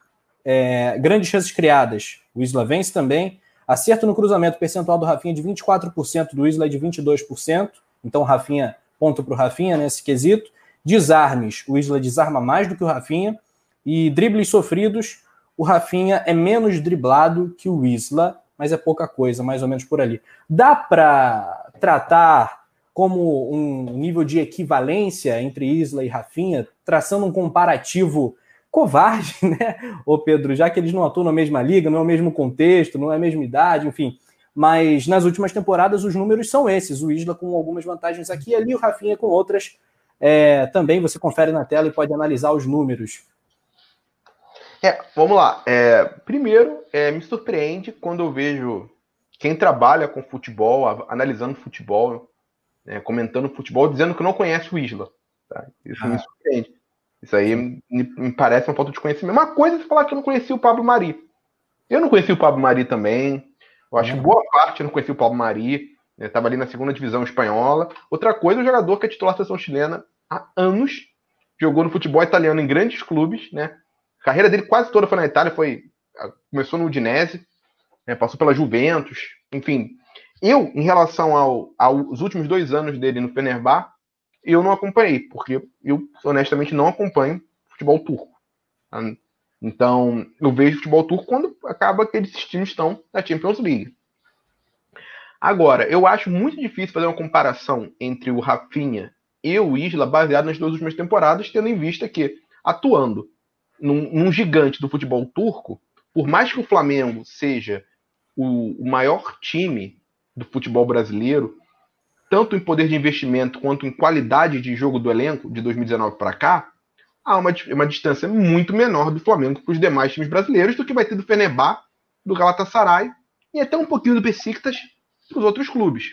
É, grandes chances criadas, o Isla vence também. Acerto no cruzamento, percentual do Rafinha de 24%, do Isla é de 22%. Então, Rafinha, ponto para o Rafinha nesse quesito. Desarmes, o Isla desarma mais do que o Rafinha. E dribles sofridos, o Rafinha é menos driblado que o Isla, mas é pouca coisa, mais ou menos por ali. Dá para tratar como um nível de equivalência entre Isla e Rafinha, traçando um comparativo covarde, [laughs] né, ô Pedro, já que eles não atuam na mesma liga, não é o mesmo contexto, não é a mesma idade, enfim. Mas nas últimas temporadas os números são esses: o Isla com algumas vantagens aqui e ali, o Rafinha com outras. É, também você confere na tela e pode analisar os números. É, vamos lá. É, primeiro, é, me surpreende quando eu vejo quem trabalha com futebol, analisando futebol, né, comentando futebol, dizendo que não conhece o Isla. Tá? Isso ah. me surpreende. Isso aí me, me, parece uma falta de conhecimento. Uma coisa é falar que eu não conhecia o Pablo Mari. Eu não conheci o Pablo Mari também. Eu acho que boa parte eu não conhecia o Pablo Mari. Estava né, ali na segunda divisão espanhola. Outra coisa, o jogador que é titular da seleção chilena há anos, jogou no futebol italiano em grandes clubes, né? Carreira dele quase toda foi na Itália, foi começou no Udinese, né, passou pela Juventus, enfim. Eu, em relação ao, aos últimos dois anos dele no Fenerbahçe, eu não acompanhei, porque eu honestamente não acompanho futebol turco. Tá? Então, eu vejo futebol turco quando acaba que esses times estão na Champions League. Agora, eu acho muito difícil fazer uma comparação entre o Rafinha e o Isla baseado nas duas últimas temporadas, tendo em vista que, atuando num, num gigante do futebol turco, por mais que o Flamengo seja o, o maior time do futebol brasileiro, tanto em poder de investimento quanto em qualidade de jogo do elenco de 2019 para cá, há uma, uma distância muito menor do Flamengo para os demais times brasileiros do que vai ter do Fenerbahçe, do Galatasaray e até um pouquinho do Besiktas para os outros clubes.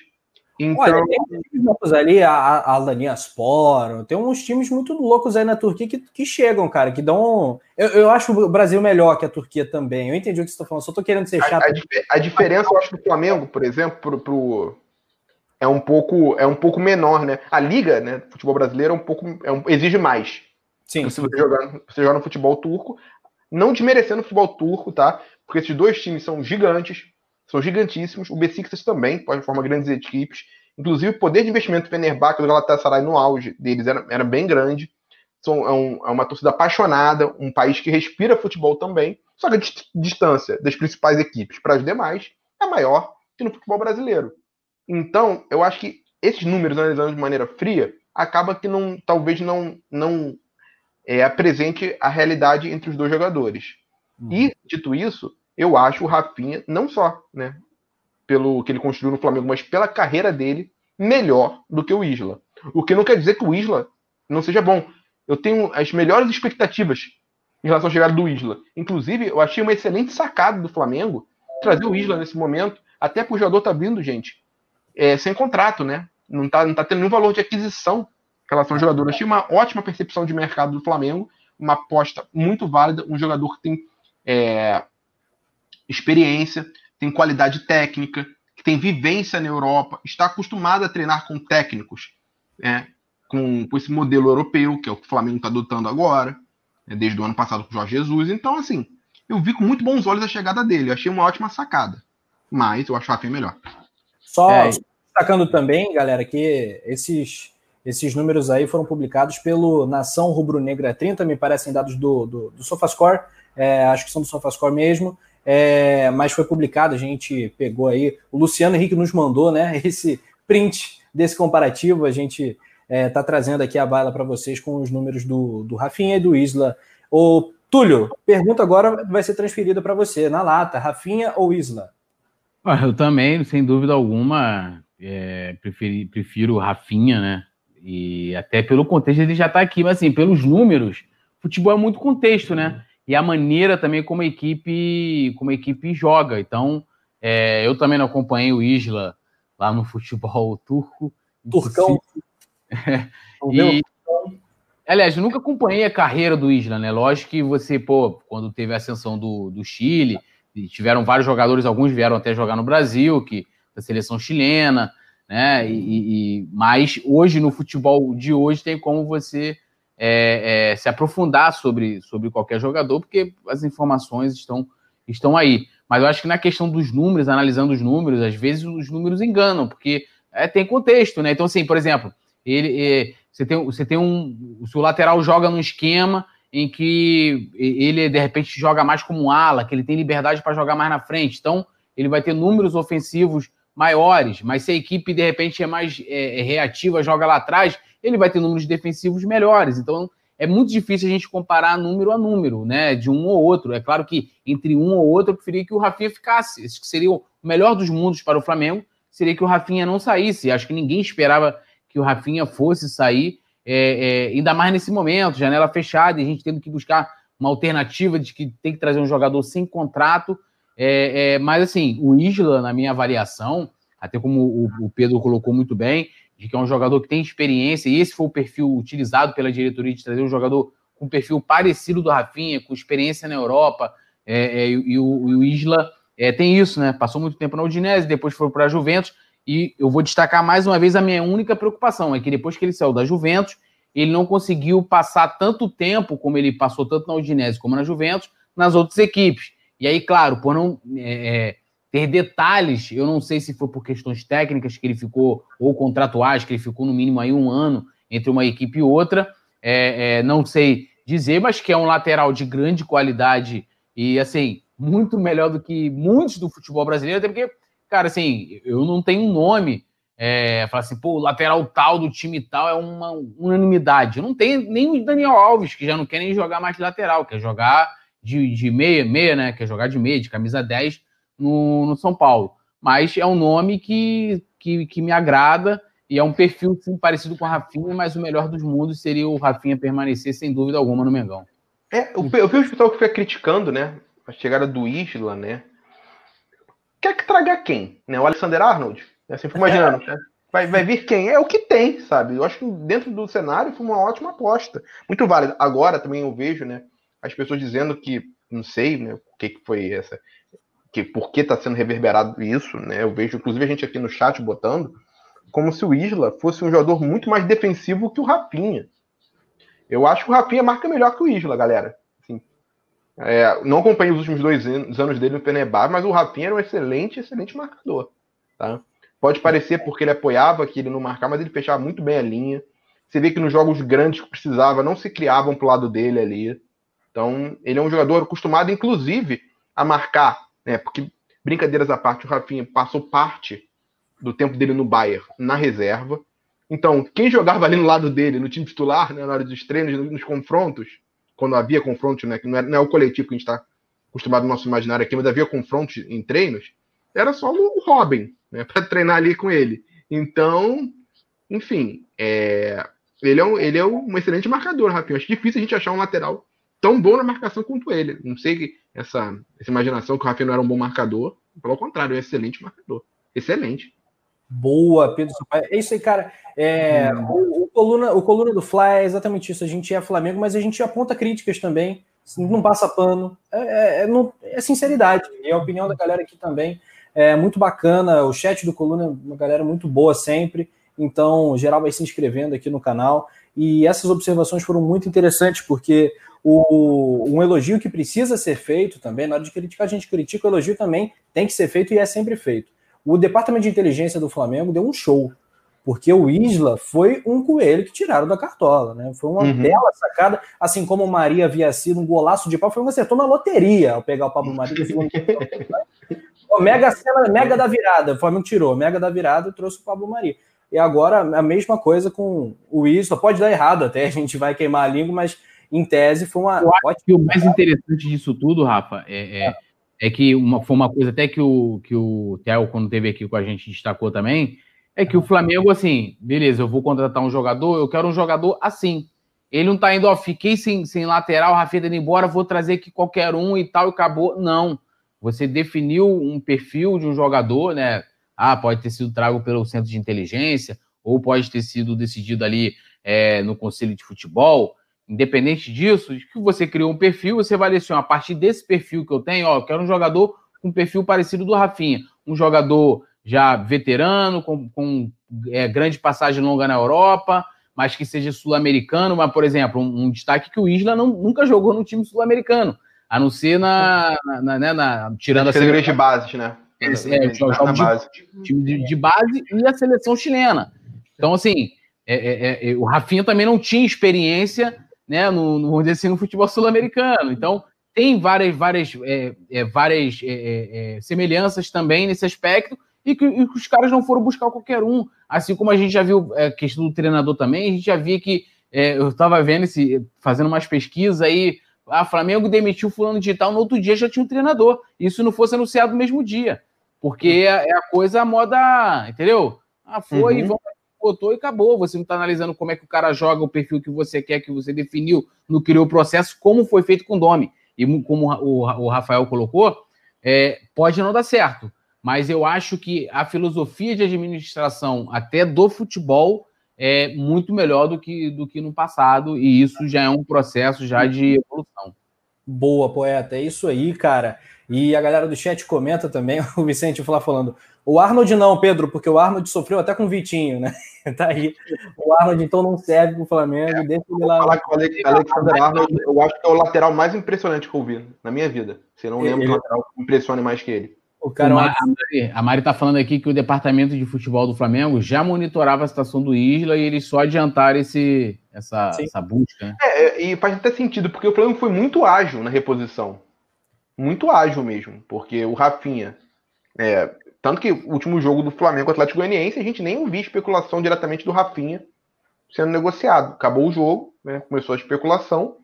Então... Olha, tem uns loucos ali, a, a Sport, tem uns times muito loucos aí na Turquia que, que chegam, cara, que dão. Eu, eu acho o Brasil melhor que a Turquia também. Eu entendi o que você está falando, só tô querendo ser chato. A, a, a diferença, eu acho, do Flamengo, por exemplo, pro, pro, é um pouco é um pouco menor, né? A liga, né, futebol brasileiro é um pouco é um, exige mais. Sim. Se você jogar, você jogar no futebol turco, não desmerecendo o futebol turco, tá? Porque esses dois times são gigantes, são gigantíssimos. O Besiktas também pode formar grandes equipes. Inclusive, o poder de investimento do Fenerbahçe do Galatasaray no auge deles era, era bem grande. São, é, um, é, uma torcida apaixonada, um país que respira futebol também. Só que a distância das principais equipes para as demais é maior que no futebol brasileiro. Então, eu acho que esses números, analisando de maneira fria, acaba que não, talvez não, não é, apresente a realidade entre os dois jogadores. Uhum. E, dito isso, eu acho o Rafinha, não só, né, pelo que ele construiu no Flamengo, mas pela carreira dele, melhor do que o Isla. O que não quer dizer que o Isla não seja bom. Eu tenho as melhores expectativas em relação à chegada do Isla. Inclusive, eu achei uma excelente sacada do Flamengo trazer o Isla nesse momento, até porque o jogador tá vindo, gente, é, sem contrato, né? Não tá, não tá tendo nenhum valor de aquisição em relação ao jogador. Eu achei uma ótima percepção de mercado do Flamengo, uma aposta muito válida, um jogador que tem é, experiência, tem qualidade técnica, que tem vivência na Europa, está acostumado a treinar com técnicos, é, com, com, esse modelo europeu, que é o que o Flamengo está adotando agora, é, desde o ano passado com o Jorge Jesus. Então, assim, eu vi com muito bons olhos a chegada dele. Eu achei uma ótima sacada. Mas eu acho o Rafinha melhor. Só é. destacando também, galera, que esses, esses números aí foram publicados pelo Nação Rubro-Negra 30, me parecem dados do, do, do SofaScore, é, acho que são do SofaScore mesmo, é, mas foi publicado, a gente pegou aí, o Luciano Henrique nos mandou, né, [laughs] esse print desse comparativo, a gente está é, trazendo aqui a bala para vocês com os números do, do Rafinha e do Isla. O Túlio, pergunta agora vai ser transferida para você, na lata, Rafinha ou Isla? Ah, eu também, sem dúvida alguma, é, preferi, prefiro Rafinha, né? E até pelo contexto ele já está aqui, mas assim, pelos números, futebol é muito contexto, né? E a maneira também como a equipe, como a equipe joga. Então, é, eu também não acompanhei o Isla lá no futebol [laughs] turco. Turcão. [laughs] e, aliás, eu nunca acompanhei a carreira do Isla, né? Lógico que você, pô, quando teve a ascensão do, do Chile, tiveram vários jogadores, alguns vieram até jogar no Brasil, que da seleção chilena, né? E, e, mas hoje, no futebol de hoje, tem como você é, é, se aprofundar sobre, sobre qualquer jogador, porque as informações estão, estão aí. Mas eu acho que na questão dos números, analisando os números, às vezes os números enganam, porque é, tem contexto, né? Então, assim, por exemplo, ele, é, você, tem, você tem um. O seu lateral joga num esquema em que ele, de repente, joga mais como um ala, que ele tem liberdade para jogar mais na frente. Então, ele vai ter números ofensivos maiores, mas se a equipe, de repente, é mais é, é reativa, joga lá atrás, ele vai ter números defensivos melhores. Então, é muito difícil a gente comparar número a número, né? De um ou outro. É claro que entre um ou outro, eu preferia que o Rafinha ficasse. Acho que seria o melhor dos mundos para o Flamengo, seria que o Rafinha não saísse. Acho que ninguém esperava que o Rafinha fosse sair, é, é, ainda mais nesse momento, janela fechada, e a gente tendo que buscar uma alternativa de que tem que trazer um jogador sem contrato. É, é mas assim, o Isla, na minha avaliação, até como o, o Pedro colocou muito bem, de que é um jogador que tem experiência, e esse foi o perfil utilizado pela diretoria de trazer um jogador com perfil parecido do Rafinha, com experiência na Europa, é, é, e, o, e, o, Isla é, tem isso, né? Passou muito tempo na Udinese, depois foi para a Juventus, e eu vou destacar mais uma vez a minha única preocupação, é que depois que ele saiu da Juventus, ele não conseguiu passar tanto tempo como ele passou tanto na Udinese como na Juventus, nas outras equipes. E aí, claro, por não é, é ter detalhes. Eu não sei se foi por questões técnicas que ele ficou, ou contratuais, que ele ficou no mínimo aí um ano entre uma equipe e outra. É, é, não sei dizer, mas que é um lateral de grande qualidade e, assim, muito melhor do que muitos do futebol brasileiro, até porque, cara, assim, eu não tenho um nome. É, falar assim, pô, o lateral tal do time tal é uma unanimidade. Não tenho nem o Daniel Alves, que já não quer nem jogar mais de lateral, quer jogar de, de meia, meia, né? Quer jogar de meia, de camisa 10 no, no São Paulo. Mas é um nome que, que, que me agrada e é um perfil sim, parecido com o Rafinha, mas o melhor dos mundos seria o Rafinha permanecer sem dúvida alguma no Mengão. É, eu, eu vi o pessoal que fica criticando, né? A chegada do Isla, né? Quer que traga quem? Né? O Alexander Arnold? É assim, imaginando. Né? Vai, vai vir quem? É o que tem, sabe? Eu acho que dentro do cenário foi uma ótima aposta. Muito válida. Agora também eu vejo, né? As pessoas dizendo que, não sei, né? O que, que foi essa que por que está sendo reverberado isso, né? Eu vejo, inclusive, a gente aqui no chat botando, como se o Isla fosse um jogador muito mais defensivo que o Rafinha. Eu acho que o Rafinha marca melhor que o Isla, galera. Assim, é, não acompanhei os últimos dois anos dele no Fenerbahçe, mas o Rafinha era um excelente, excelente marcador. Tá? Pode parecer porque ele apoiava que ele não marcava, mas ele fechava muito bem a linha. Você vê que nos jogos grandes que precisava, não se criavam para o lado dele ali. Então, ele é um jogador acostumado, inclusive, a marcar né? Porque, brincadeiras à parte, o Rafinha passou parte do tempo dele no Bayern na reserva. Então, quem jogava ali no lado dele, no time titular, né, na hora dos treinos, nos confrontos, quando havia confrontos, né, que não é, não é o coletivo que a gente está acostumado no nosso imaginário aqui, mas havia confrontos em treinos, era só o Robin, né, [laughs] para treinar ali com ele. Então, enfim, é, ele, é um, ele é um excelente marcador, Rafinha. Acho difícil a gente achar um lateral tão bom na marcação quanto ele. Não sei essa, essa imaginação que o Rafinha não era um bom marcador. Pelo contrário, é um excelente marcador. Excelente. Boa, Pedro Sampaio. É isso aí, cara. É, hum. o, o, coluna, o coluna do Fly é exatamente isso. A gente é Flamengo, mas a gente aponta críticas também. Não passa pano. É, é, é, não, é sinceridade. E a opinião da galera aqui também é muito bacana. O chat do coluna é uma galera muito boa sempre. Então, geral vai se inscrevendo aqui no canal. E essas observações foram muito interessantes, porque o, um elogio que precisa ser feito também, na hora de criticar, a gente critica, o elogio também tem que ser feito e é sempre feito. O departamento de inteligência do Flamengo deu um show, porque o Isla foi um coelho que tiraram da cartola, né? Foi uma uhum. bela sacada, assim como o Maria havia sido um golaço de pau, foi um acertou na loteria ao pegar o Pablo [laughs] Maria. mega cena, mega da virada, o Flamengo tirou, mega da virada e trouxe o Pablo Maria. E agora a mesma coisa com o Isla, pode dar errado até, a gente vai queimar a língua, mas em tese foi uma. Eu acho que o mais interessante disso tudo, Rafa, é, é, é que uma, foi uma coisa até que o, que o Theo, quando teve aqui com a gente, destacou também, é que o Flamengo, assim, beleza, eu vou contratar um jogador, eu quero um jogador assim. Ele não tá indo, ó, fiquei sem, sem lateral, Rafinha indo embora, vou trazer aqui qualquer um e tal, e acabou. Não. Você definiu um perfil de um jogador, né? Ah, pode ter sido trago pelo centro de inteligência, ou pode ter sido decidido ali é, no conselho de futebol. Independente disso, que você criou um perfil, você vai assim, a partir desse perfil que eu tenho, ó, eu quero um jogador com um perfil parecido do Rafinha, um jogador já veterano, com, com é, grande passagem longa na Europa, mas que seja sul-americano, mas, por exemplo, um, um, destaque que o Isla não, nunca jogou no time sul-americano, a não ser na, na, né, na tirando a categoria de bases, né? É, é, de, time de, de, base e a seleção chilena. Então, assim, é, é, é, o Rafinha também não tinha experiência, né, no, no, vamos dizer assim, no futebol sul-americano. Então, tem várias, várias, é, é, várias semelhanças também nesse aspecto e que, e que, os caras não foram buscar qualquer um. Assim como a gente já viu a questão do treinador também, a gente já via que eu estava vendo esse, fazendo umas pesquisas aí, a ah, Flamengo demitiu fulano de tal, no outro dia já tinha um treinador. Isso não fosse anunciado no mesmo dia. Porque é, é a coisa a moda, entendeu? Ah, foi, uhum. Botou e acabou. Você não está analisando como é que o cara joga, o perfil que você quer, que você definiu, não criou o processo, como foi feito com o Domi. E como o, Rafael colocou, é, pode não dar certo. Mas eu acho que a filosofia de administração, até do futebol, é muito melhor do que, do que no passado, e isso já é um processo já de evolução. Boa, poeta. É isso aí, cara. E a galera do chat comenta também, [laughs] o Vicente Flá falando, o Arnold não, Pedro, porque o Arnold sofreu até com o Vitinho, né? [laughs] tá aí. O Arnold então não serve pro Flamengo, é, deixa ele lá. Falar que o Alexander Arnold, eu acho que é o lateral mais impressionante que eu vi na minha vida. Você não lembra ele... de lateral que impressione mais que ele. O cara, o Mari, a Mari tá falando aqui que o departamento de futebol do Flamengo já monitorava a situação do Isla e eles só adiantaram esse, essa, essa busca. Né? É, é, e faz até sentido, porque o Flamengo foi muito ágil na reposição muito ágil mesmo, porque o Rafinha. É, tanto que o último jogo do Flamengo Atlético Goianiense, a gente nem ouviu especulação diretamente do Rafinha sendo negociado. Acabou o jogo, né, começou a especulação.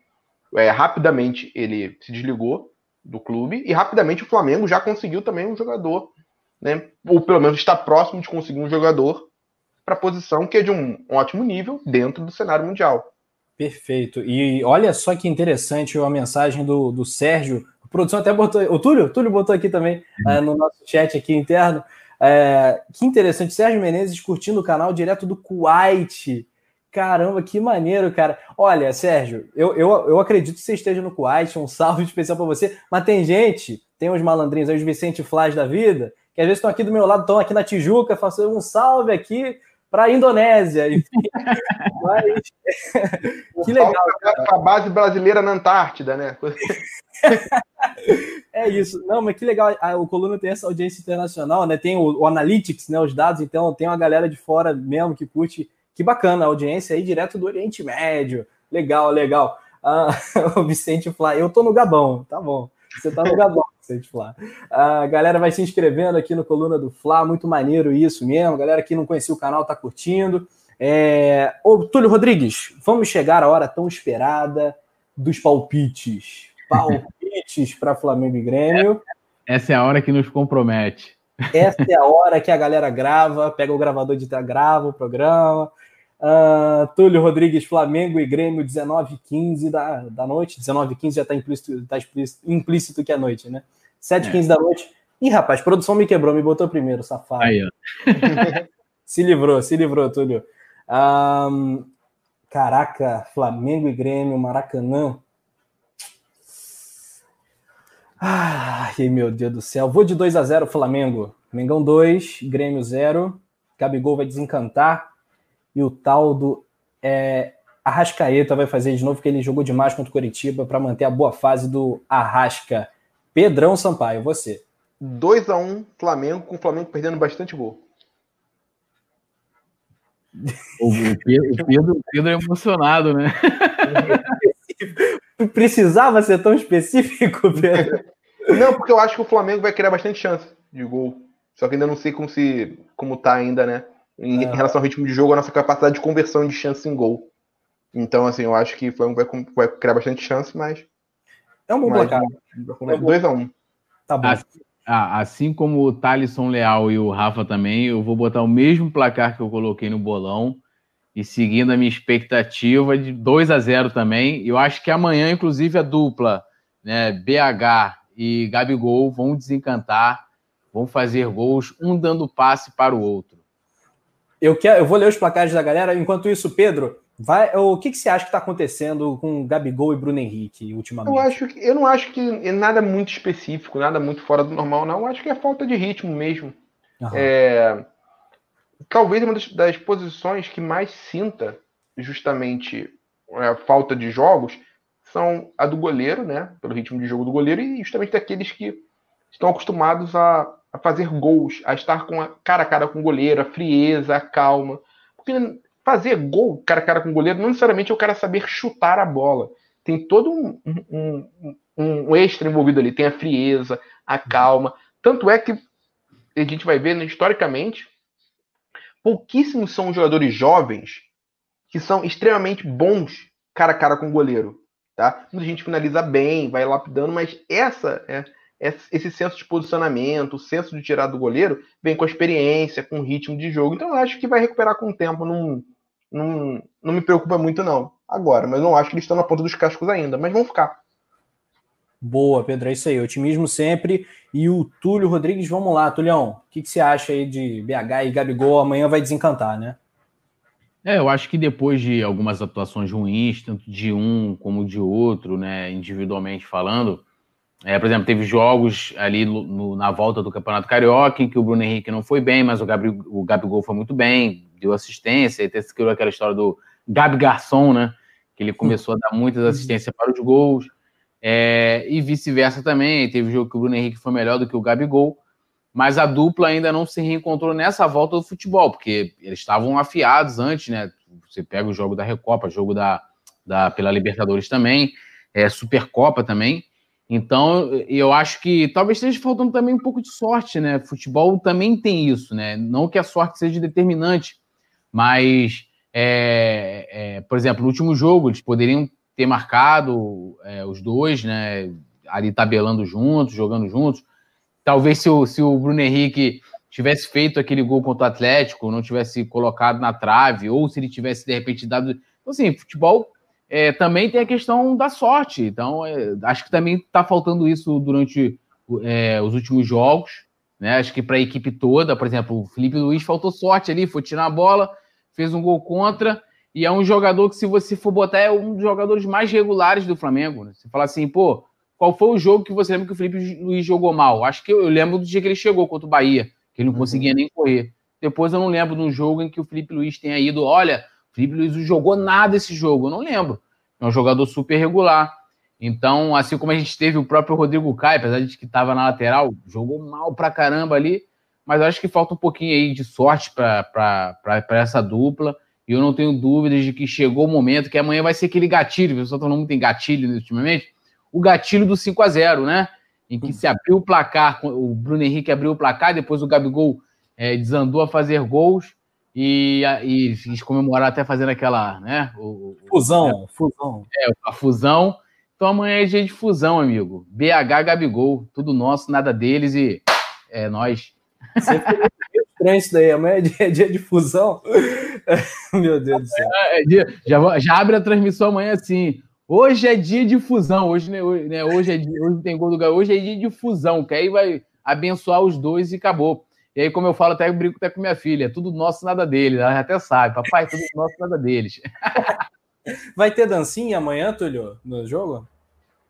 É, rapidamente ele se desligou do clube e rapidamente o Flamengo já conseguiu também um jogador, né, ou pelo menos está próximo de conseguir um jogador para a posição que é de um, um ótimo nível dentro do cenário mundial. Perfeito. E olha só que interessante a mensagem do, do Sérgio produção até botou. O Túlio, o Túlio botou aqui também uhum. é, no nosso chat aqui interno. É, que interessante, Sérgio Menezes curtindo o canal direto do Kuwait. Caramba, que maneiro, cara. Olha, Sérgio, eu, eu, eu acredito que você esteja no Kuwait, um salve [laughs] especial para você. Mas tem gente, tem uns malandrinhos aí, os Vicente Flás da vida, que às vezes estão aqui do meu lado, estão aqui na Tijuca, faço um salve aqui para a Indonésia. [laughs] Mas, que legal. Para a base brasileira na Antártida, né? [laughs] é isso. Não, mas que legal. O Coluna tem essa audiência internacional, né? Tem o, o, Analytics, né? Os dados, então tem uma galera de fora mesmo que curte. Que bacana, a audiência aí direto do Oriente Médio. Legal, legal. Ah, [laughs] o Vicente Flá, eu tô no Gabão, tá bom. Você tá no Gabão, Flá. A galera vai se inscrevendo aqui no Coluna do Flá, muito maneiro isso mesmo. A galera que não conhecia o canal tá curtindo. É... Ô, Túlio Rodrigues, vamos chegar à hora tão esperada dos palpites palpites para Flamengo e Grêmio. Essa é a hora que nos compromete. Essa é a hora que a galera grava, pega o gravador de grava o programa. Uh, Túlio Rodrigues, Flamengo e Grêmio, 19h15 da, da noite. 19h15 já está implícito, tá implícito que é noite, né? 7h15 é. da noite. Ih, rapaz, produção me quebrou, me botou primeiro, safado. Aí, ó. [laughs] se livrou, se livrou, Túlio. Um, caraca, Flamengo e Grêmio, Maracanã. Ai, meu Deus do céu. Vou de 2 a 0 Flamengo. Mengão 2, Grêmio 0. Gabigol vai desencantar. E o tal do é, Arrascaeta vai fazer de novo, porque ele jogou demais contra o Curitiba para manter a boa fase do Arrasca. Pedrão Sampaio, você. 2 a 1 Flamengo, com o Flamengo perdendo bastante gol. O Pedro, o Pedro, o Pedro é emocionado, né? [laughs] Precisava ser tão específico, Pedro? Não, porque eu acho que o Flamengo vai criar bastante chance de gol. Só que ainda não sei como se como tá ainda, né? Em, é. relação ao ritmo de jogo, a nossa capacidade de conversão de chance em gol. Então, assim, eu acho que o Flamengo vai, vai criar bastante chance, mas. É um bom placar. 2x1. Um. Tá bom. Assim, assim como o Thalisson Leal e o Rafa também, eu vou botar o mesmo placar que eu coloquei no bolão e seguindo a minha expectativa de 2 a 0 também. Eu acho que amanhã, inclusive, a dupla, né, BH e Gabigol vão desencantar, vão fazer gols, um dando passe para o outro. Eu, quero, eu vou ler os placares da galera. Enquanto isso, Pedro, vai, o que, que você acha que está acontecendo com Gabigol e Bruno Henrique ultimamente? Eu, acho que, eu não acho que é nada muito específico, nada muito fora do normal, não. Eu acho que é falta de ritmo mesmo. É, talvez uma das, das, posições que mais sinta justamente é, a falta de jogos são a do goleiro, né? Pelo ritmo de jogo do goleiro, e justamente daqueles que estão acostumados a, a fazer gols, a estar com a cara a cara com o goleiro, a frieza, a calma. Porque fazer gol cara a cara com o goleiro não necessariamente é o cara saber chutar a bola. Tem todo um, um, um, um extra envolvido ali. Tem a frieza, a calma. Tanto é que a gente vai ver, né, historicamente, pouquíssimos são os jogadores jovens que são extremamente bons cara a cara com o goleiro. Tá? Muita gente finaliza bem, vai lapidando, mas essa é, esse senso de posicionamento, o senso de tirar do goleiro, vem com a experiência, com o ritmo de jogo. Então eu acho que vai recuperar com o tempo. Não, não, não me preocupa muito, não. Agora, mas não acho que eles estão na ponta dos cascos ainda, mas vão ficar. Boa, Pedro, é isso aí. Otimismo sempre. E o Túlio Rodrigues, vamos lá, Tulhão. O que, que você acha aí de BH e Gabigol? Amanhã vai desencantar, né? É, eu acho que depois de algumas atuações ruins, tanto de um como de outro, né, individualmente falando, é, por exemplo, teve jogos ali no, na volta do Campeonato Carioca em que o Bruno Henrique não foi bem, mas o, Gabi, o Gabigol foi muito bem, deu assistência, e criou aquela história do Gabi Garçom, né, que ele começou a dar muitas assistências para os gols. É, e vice-versa também. Teve jogo que o Bruno Henrique foi melhor do que o Gabigol, mas a dupla ainda não se reencontrou nessa volta do futebol, porque eles estavam afiados antes, né? Você pega o jogo da Recopa, jogo da, da pela Libertadores também, é, Supercopa também. Então, eu acho que talvez esteja faltando também um pouco de sorte, né? Futebol também tem isso, né? Não que a sorte seja determinante, mas, é, é, por exemplo, no último jogo, eles poderiam ter marcado é, os dois, né? Ali tabelando juntos, jogando juntos. Talvez se o, se o Bruno Henrique tivesse feito aquele gol contra o Atlético, não tivesse colocado na trave, ou se ele tivesse de repente dado. Então, assim, futebol é, também tem a questão da sorte. Então, é, acho que também está faltando isso durante é, os últimos jogos. Né? Acho que para a equipe toda, por exemplo, o Felipe Luiz faltou sorte ali, foi tirar a bola, fez um gol contra e é um jogador que, se você for botar, é um dos jogadores mais regulares do Flamengo. Né? Você fala assim, pô, qual foi o jogo que você lembra que o Felipe Luiz jogou mal? Acho que eu, eu lembro do dia que ele chegou contra o Bahia, que ele não uhum. conseguia nem correr. Depois eu não lembro de um jogo em que o Felipe Luiz tenha ido, olha, Luiz não jogou nada esse jogo, eu não lembro. É um jogador super regular. Então, assim como a gente teve o próprio Rodrigo Caio, apesar de que estava na lateral, jogou mal pra caramba ali, mas acho que falta um pouquinho aí de sorte para essa dupla. E eu não tenho dúvidas de que chegou o momento que amanhã vai ser aquele gatilho, o pessoal tá falando muito em gatilho ultimamente, o gatilho do 5 a 0 né? Em que se abriu o placar, o Bruno Henrique abriu o placar, depois o Gabigol é, desandou a fazer gols e, e fiz comemorar até fazendo aquela, né? O, fusão, é, fusão. É, a fusão. Então amanhã é dia de fusão, amigo. BH Gabigol, tudo nosso, nada deles e é nós Sempre estranho isso daí. Amanhã é dia, é dia de fusão. [laughs] Meu Deus do céu. É, é dia, já, já abre a transmissão amanhã assim. Hoje é dia de fusão. Hoje, né, hoje, né, hoje, é dia, hoje tem gol do Galo. Hoje é dia de fusão, que aí vai abençoar os dois e acabou. E aí, como eu falo, até eu brinco até com minha filha, é tudo nosso, nada deles. Ela até sabe, papai, tudo [laughs] nosso, nada deles. [laughs] Vai ter dancinha amanhã, Túlio, no jogo?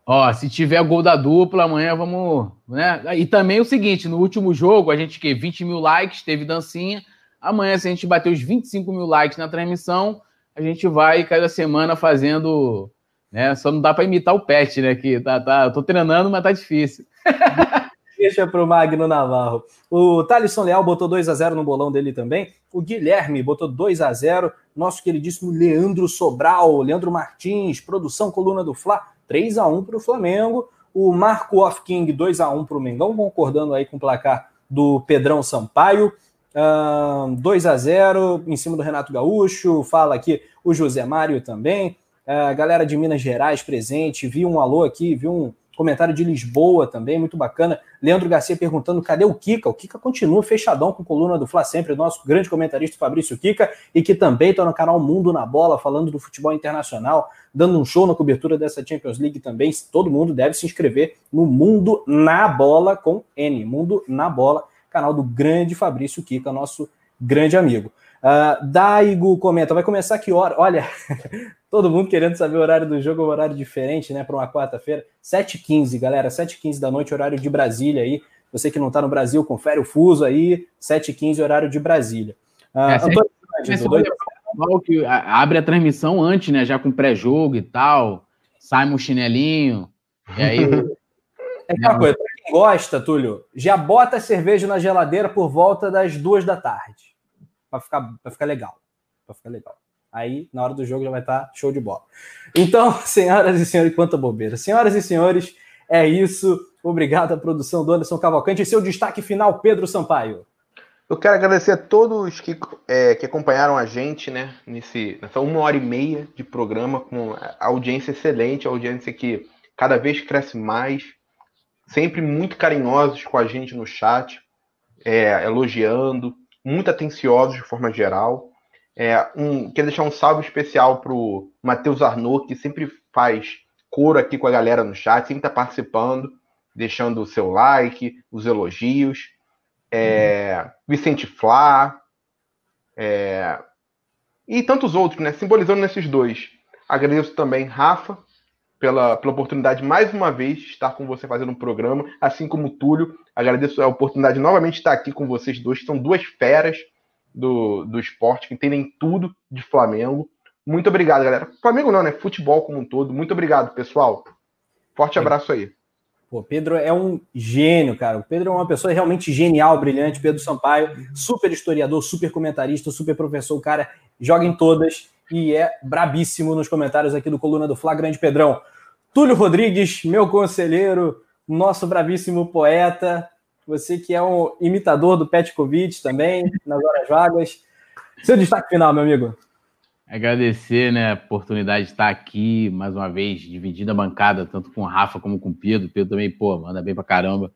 Ó, se tiver gol da dupla, amanhã vamos. Né? E também o seguinte: no último jogo, a gente que 20 mil likes, teve dancinha. Amanhã, se a gente bater os 25 mil likes na transmissão, a gente vai cada semana fazendo. Né? Só não dá para imitar o Pet, né? Que tá, tá, eu tô treinando, mas tá difícil. [laughs] Deixa para o Magno Navarro. O Thalisson Leal botou 2 a 0 no bolão dele também. O Guilherme botou 2 a 0 Nosso queridíssimo Leandro Sobral, Leandro Martins, produção Coluna do Fla, 3 a 1 para o Flamengo. O Marco Off King, 2 a 1 para o Mengão, concordando aí com o placar do Pedrão Sampaio. Uh, 2 a 0 em cima do Renato Gaúcho. Fala aqui o José Mário também. Uh, galera de Minas Gerais presente. Vi um alô aqui, vi um Comentário de Lisboa também, muito bacana. Leandro Garcia perguntando cadê o Kika? O Kika continua fechadão com coluna do Fla Sempre, nosso grande comentarista Fabrício Kika, e que também está no canal Mundo na Bola, falando do futebol internacional, dando um show na cobertura dessa Champions League também. Todo mundo deve se inscrever no Mundo na Bola com N, Mundo na Bola, canal do grande Fabrício Kika, nosso grande amigo. Uh, Daigo comenta, vai começar que hora? Olha, [laughs] todo mundo querendo saber o horário do jogo, um horário diferente, né, para uma quarta-feira. 7h15, galera, 7h15 da noite, horário de Brasília aí. Você que não está no Brasil, confere o fuso aí, 7h15, horário de Brasília. Uh, é, Antônio, é que abre a transmissão antes, né, já com pré-jogo e tal, sai um chinelinho, e aí... [laughs] É aquela coisa, pra quem gosta, Túlio, já bota a cerveja na geladeira por volta das duas da tarde para ficar, pra ficar legal. Para ficar legal. Aí, na hora do jogo, já vai estar tá show de bola. Então, [laughs] senhoras e senhores, quanta bobeira. Senhoras e senhores, é isso. Obrigado à produção do Anderson Cavalcante. E seu destaque final, Pedro Sampaio. Eu quero agradecer a todos que, é, que acompanharam a gente né, nesse, nessa uma hora e meia de programa, com audiência excelente, audiência que cada vez cresce mais, sempre muito carinhosos com a gente no chat, é, elogiando, muito atenciosos de forma geral. É, um, quero deixar um salve especial para o Matheus Arnaud, que sempre faz coro aqui com a galera no chat, sempre está participando, deixando o seu like, os elogios. É, uhum. Vicente Flá, é, e tantos outros, né? Simbolizando nesses dois. Agradeço também Rafa pela, pela oportunidade mais uma vez de estar com você fazendo um programa, assim como o Túlio. Agradeço a oportunidade de novamente estar aqui com vocês dois, que são duas feras do, do esporte, que entendem tudo de Flamengo. Muito obrigado, galera. Flamengo não, né? Futebol como um todo. Muito obrigado, pessoal. Forte abraço aí. Pô, Pedro é um gênio, cara. O Pedro é uma pessoa realmente genial, brilhante. Pedro Sampaio, super historiador, super comentarista, super professor. O cara joga em todas e é brabíssimo nos comentários aqui do Coluna do Fla, grande Pedrão. Túlio Rodrigues, meu conselheiro, nosso bravíssimo poeta, você que é um imitador do Petkovic também, nas horas vagas. Seu destaque final, meu amigo. Agradecer né, a oportunidade de estar aqui mais uma vez, dividindo a bancada, tanto com o Rafa como com o Pedro. O Pedro também, pô, manda bem pra caramba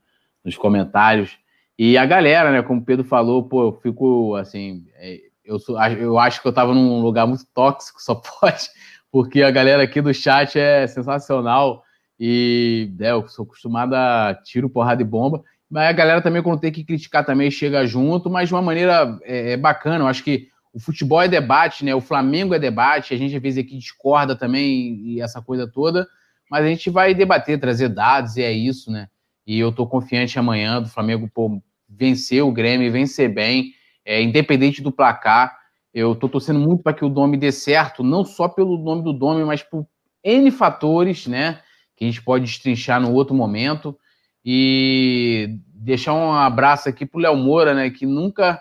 nos comentários. E a galera, né, como o Pedro falou, pô, eu fico assim, é, eu, sou, eu acho que eu estava num lugar muito tóxico, só [laughs] pode, porque a galera aqui do chat é sensacional e é, eu sou acostumado a tiro, porrada e bomba. Mas a galera também, quando tem que criticar, também chega junto, mas de uma maneira é, é bacana. Eu acho que o futebol é debate, né? O Flamengo é debate, a gente às vezes aqui discorda também e essa coisa toda, mas a gente vai debater, trazer dados e é isso, né? E eu tô confiante amanhã do Flamengo pô, vencer o Grêmio, vencer bem é, independente do placar. Eu estou torcendo muito para que o Domi dê certo, não só pelo nome do Domi, mas por N fatores, né? Que a gente pode destrinchar no outro momento. E deixar um abraço aqui para o Léo Moura, né? Que nunca,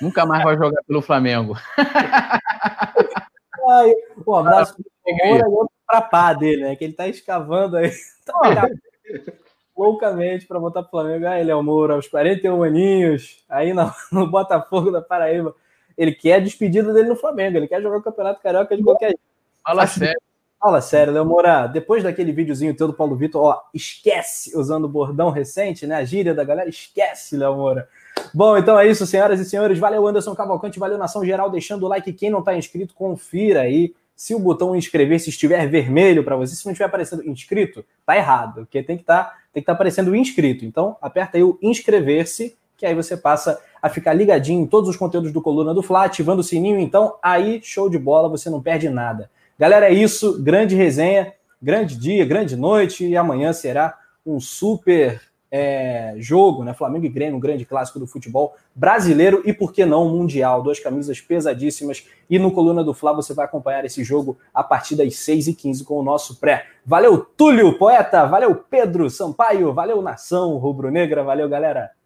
nunca mais vai jogar pelo Flamengo. [laughs] Ai, um abraço para o Moura e outro para pá dele, né? Que ele está escavando aí. [laughs] Tá loucamente para botar pro Flamengo. Ah, ele é o Moura aos 41 aninhos, aí no, [laughs] no Botafogo da Paraíba. Ele quer a despedida dele no Flamengo, ele quer jogar o Campeonato Carioca de qualquer jeito. Fala Acho sério. Que... Fala sério, Léo Moura. Depois daquele videozinho teu do Paulo Vitor, ó, esquece, usando o bordão recente, né? A gíria da galera, esquece, Léo Moura. Bom, então é isso, senhoras e senhores. Valeu, Anderson Cavalcante, valeu, Nação Geral, deixando o like. Quem não está inscrito, confira aí. Se o botão inscrever-se estiver vermelho para você, se não estiver aparecendo inscrito, tá errado, porque tem que tá, estar tá aparecendo inscrito. Então, aperta aí o inscrever-se, que aí você passa a ficar ligadinho em todos os conteúdos do Coluna do Fla, ativando o sininho. Então, aí, show de bola, você não perde nada. Galera, é isso. Grande resenha, grande dia, grande noite. E amanhã será um super é, jogo, né? Flamengo e Grêmio, um grande clássico do futebol brasileiro e, por que não, mundial. Duas camisas pesadíssimas. E no Coluna do Fla você vai acompanhar esse jogo a partir das 6h15 com o nosso pré. Valeu, Túlio, poeta. Valeu, Pedro Sampaio. Valeu, Nação Rubro-Negra. Valeu, galera.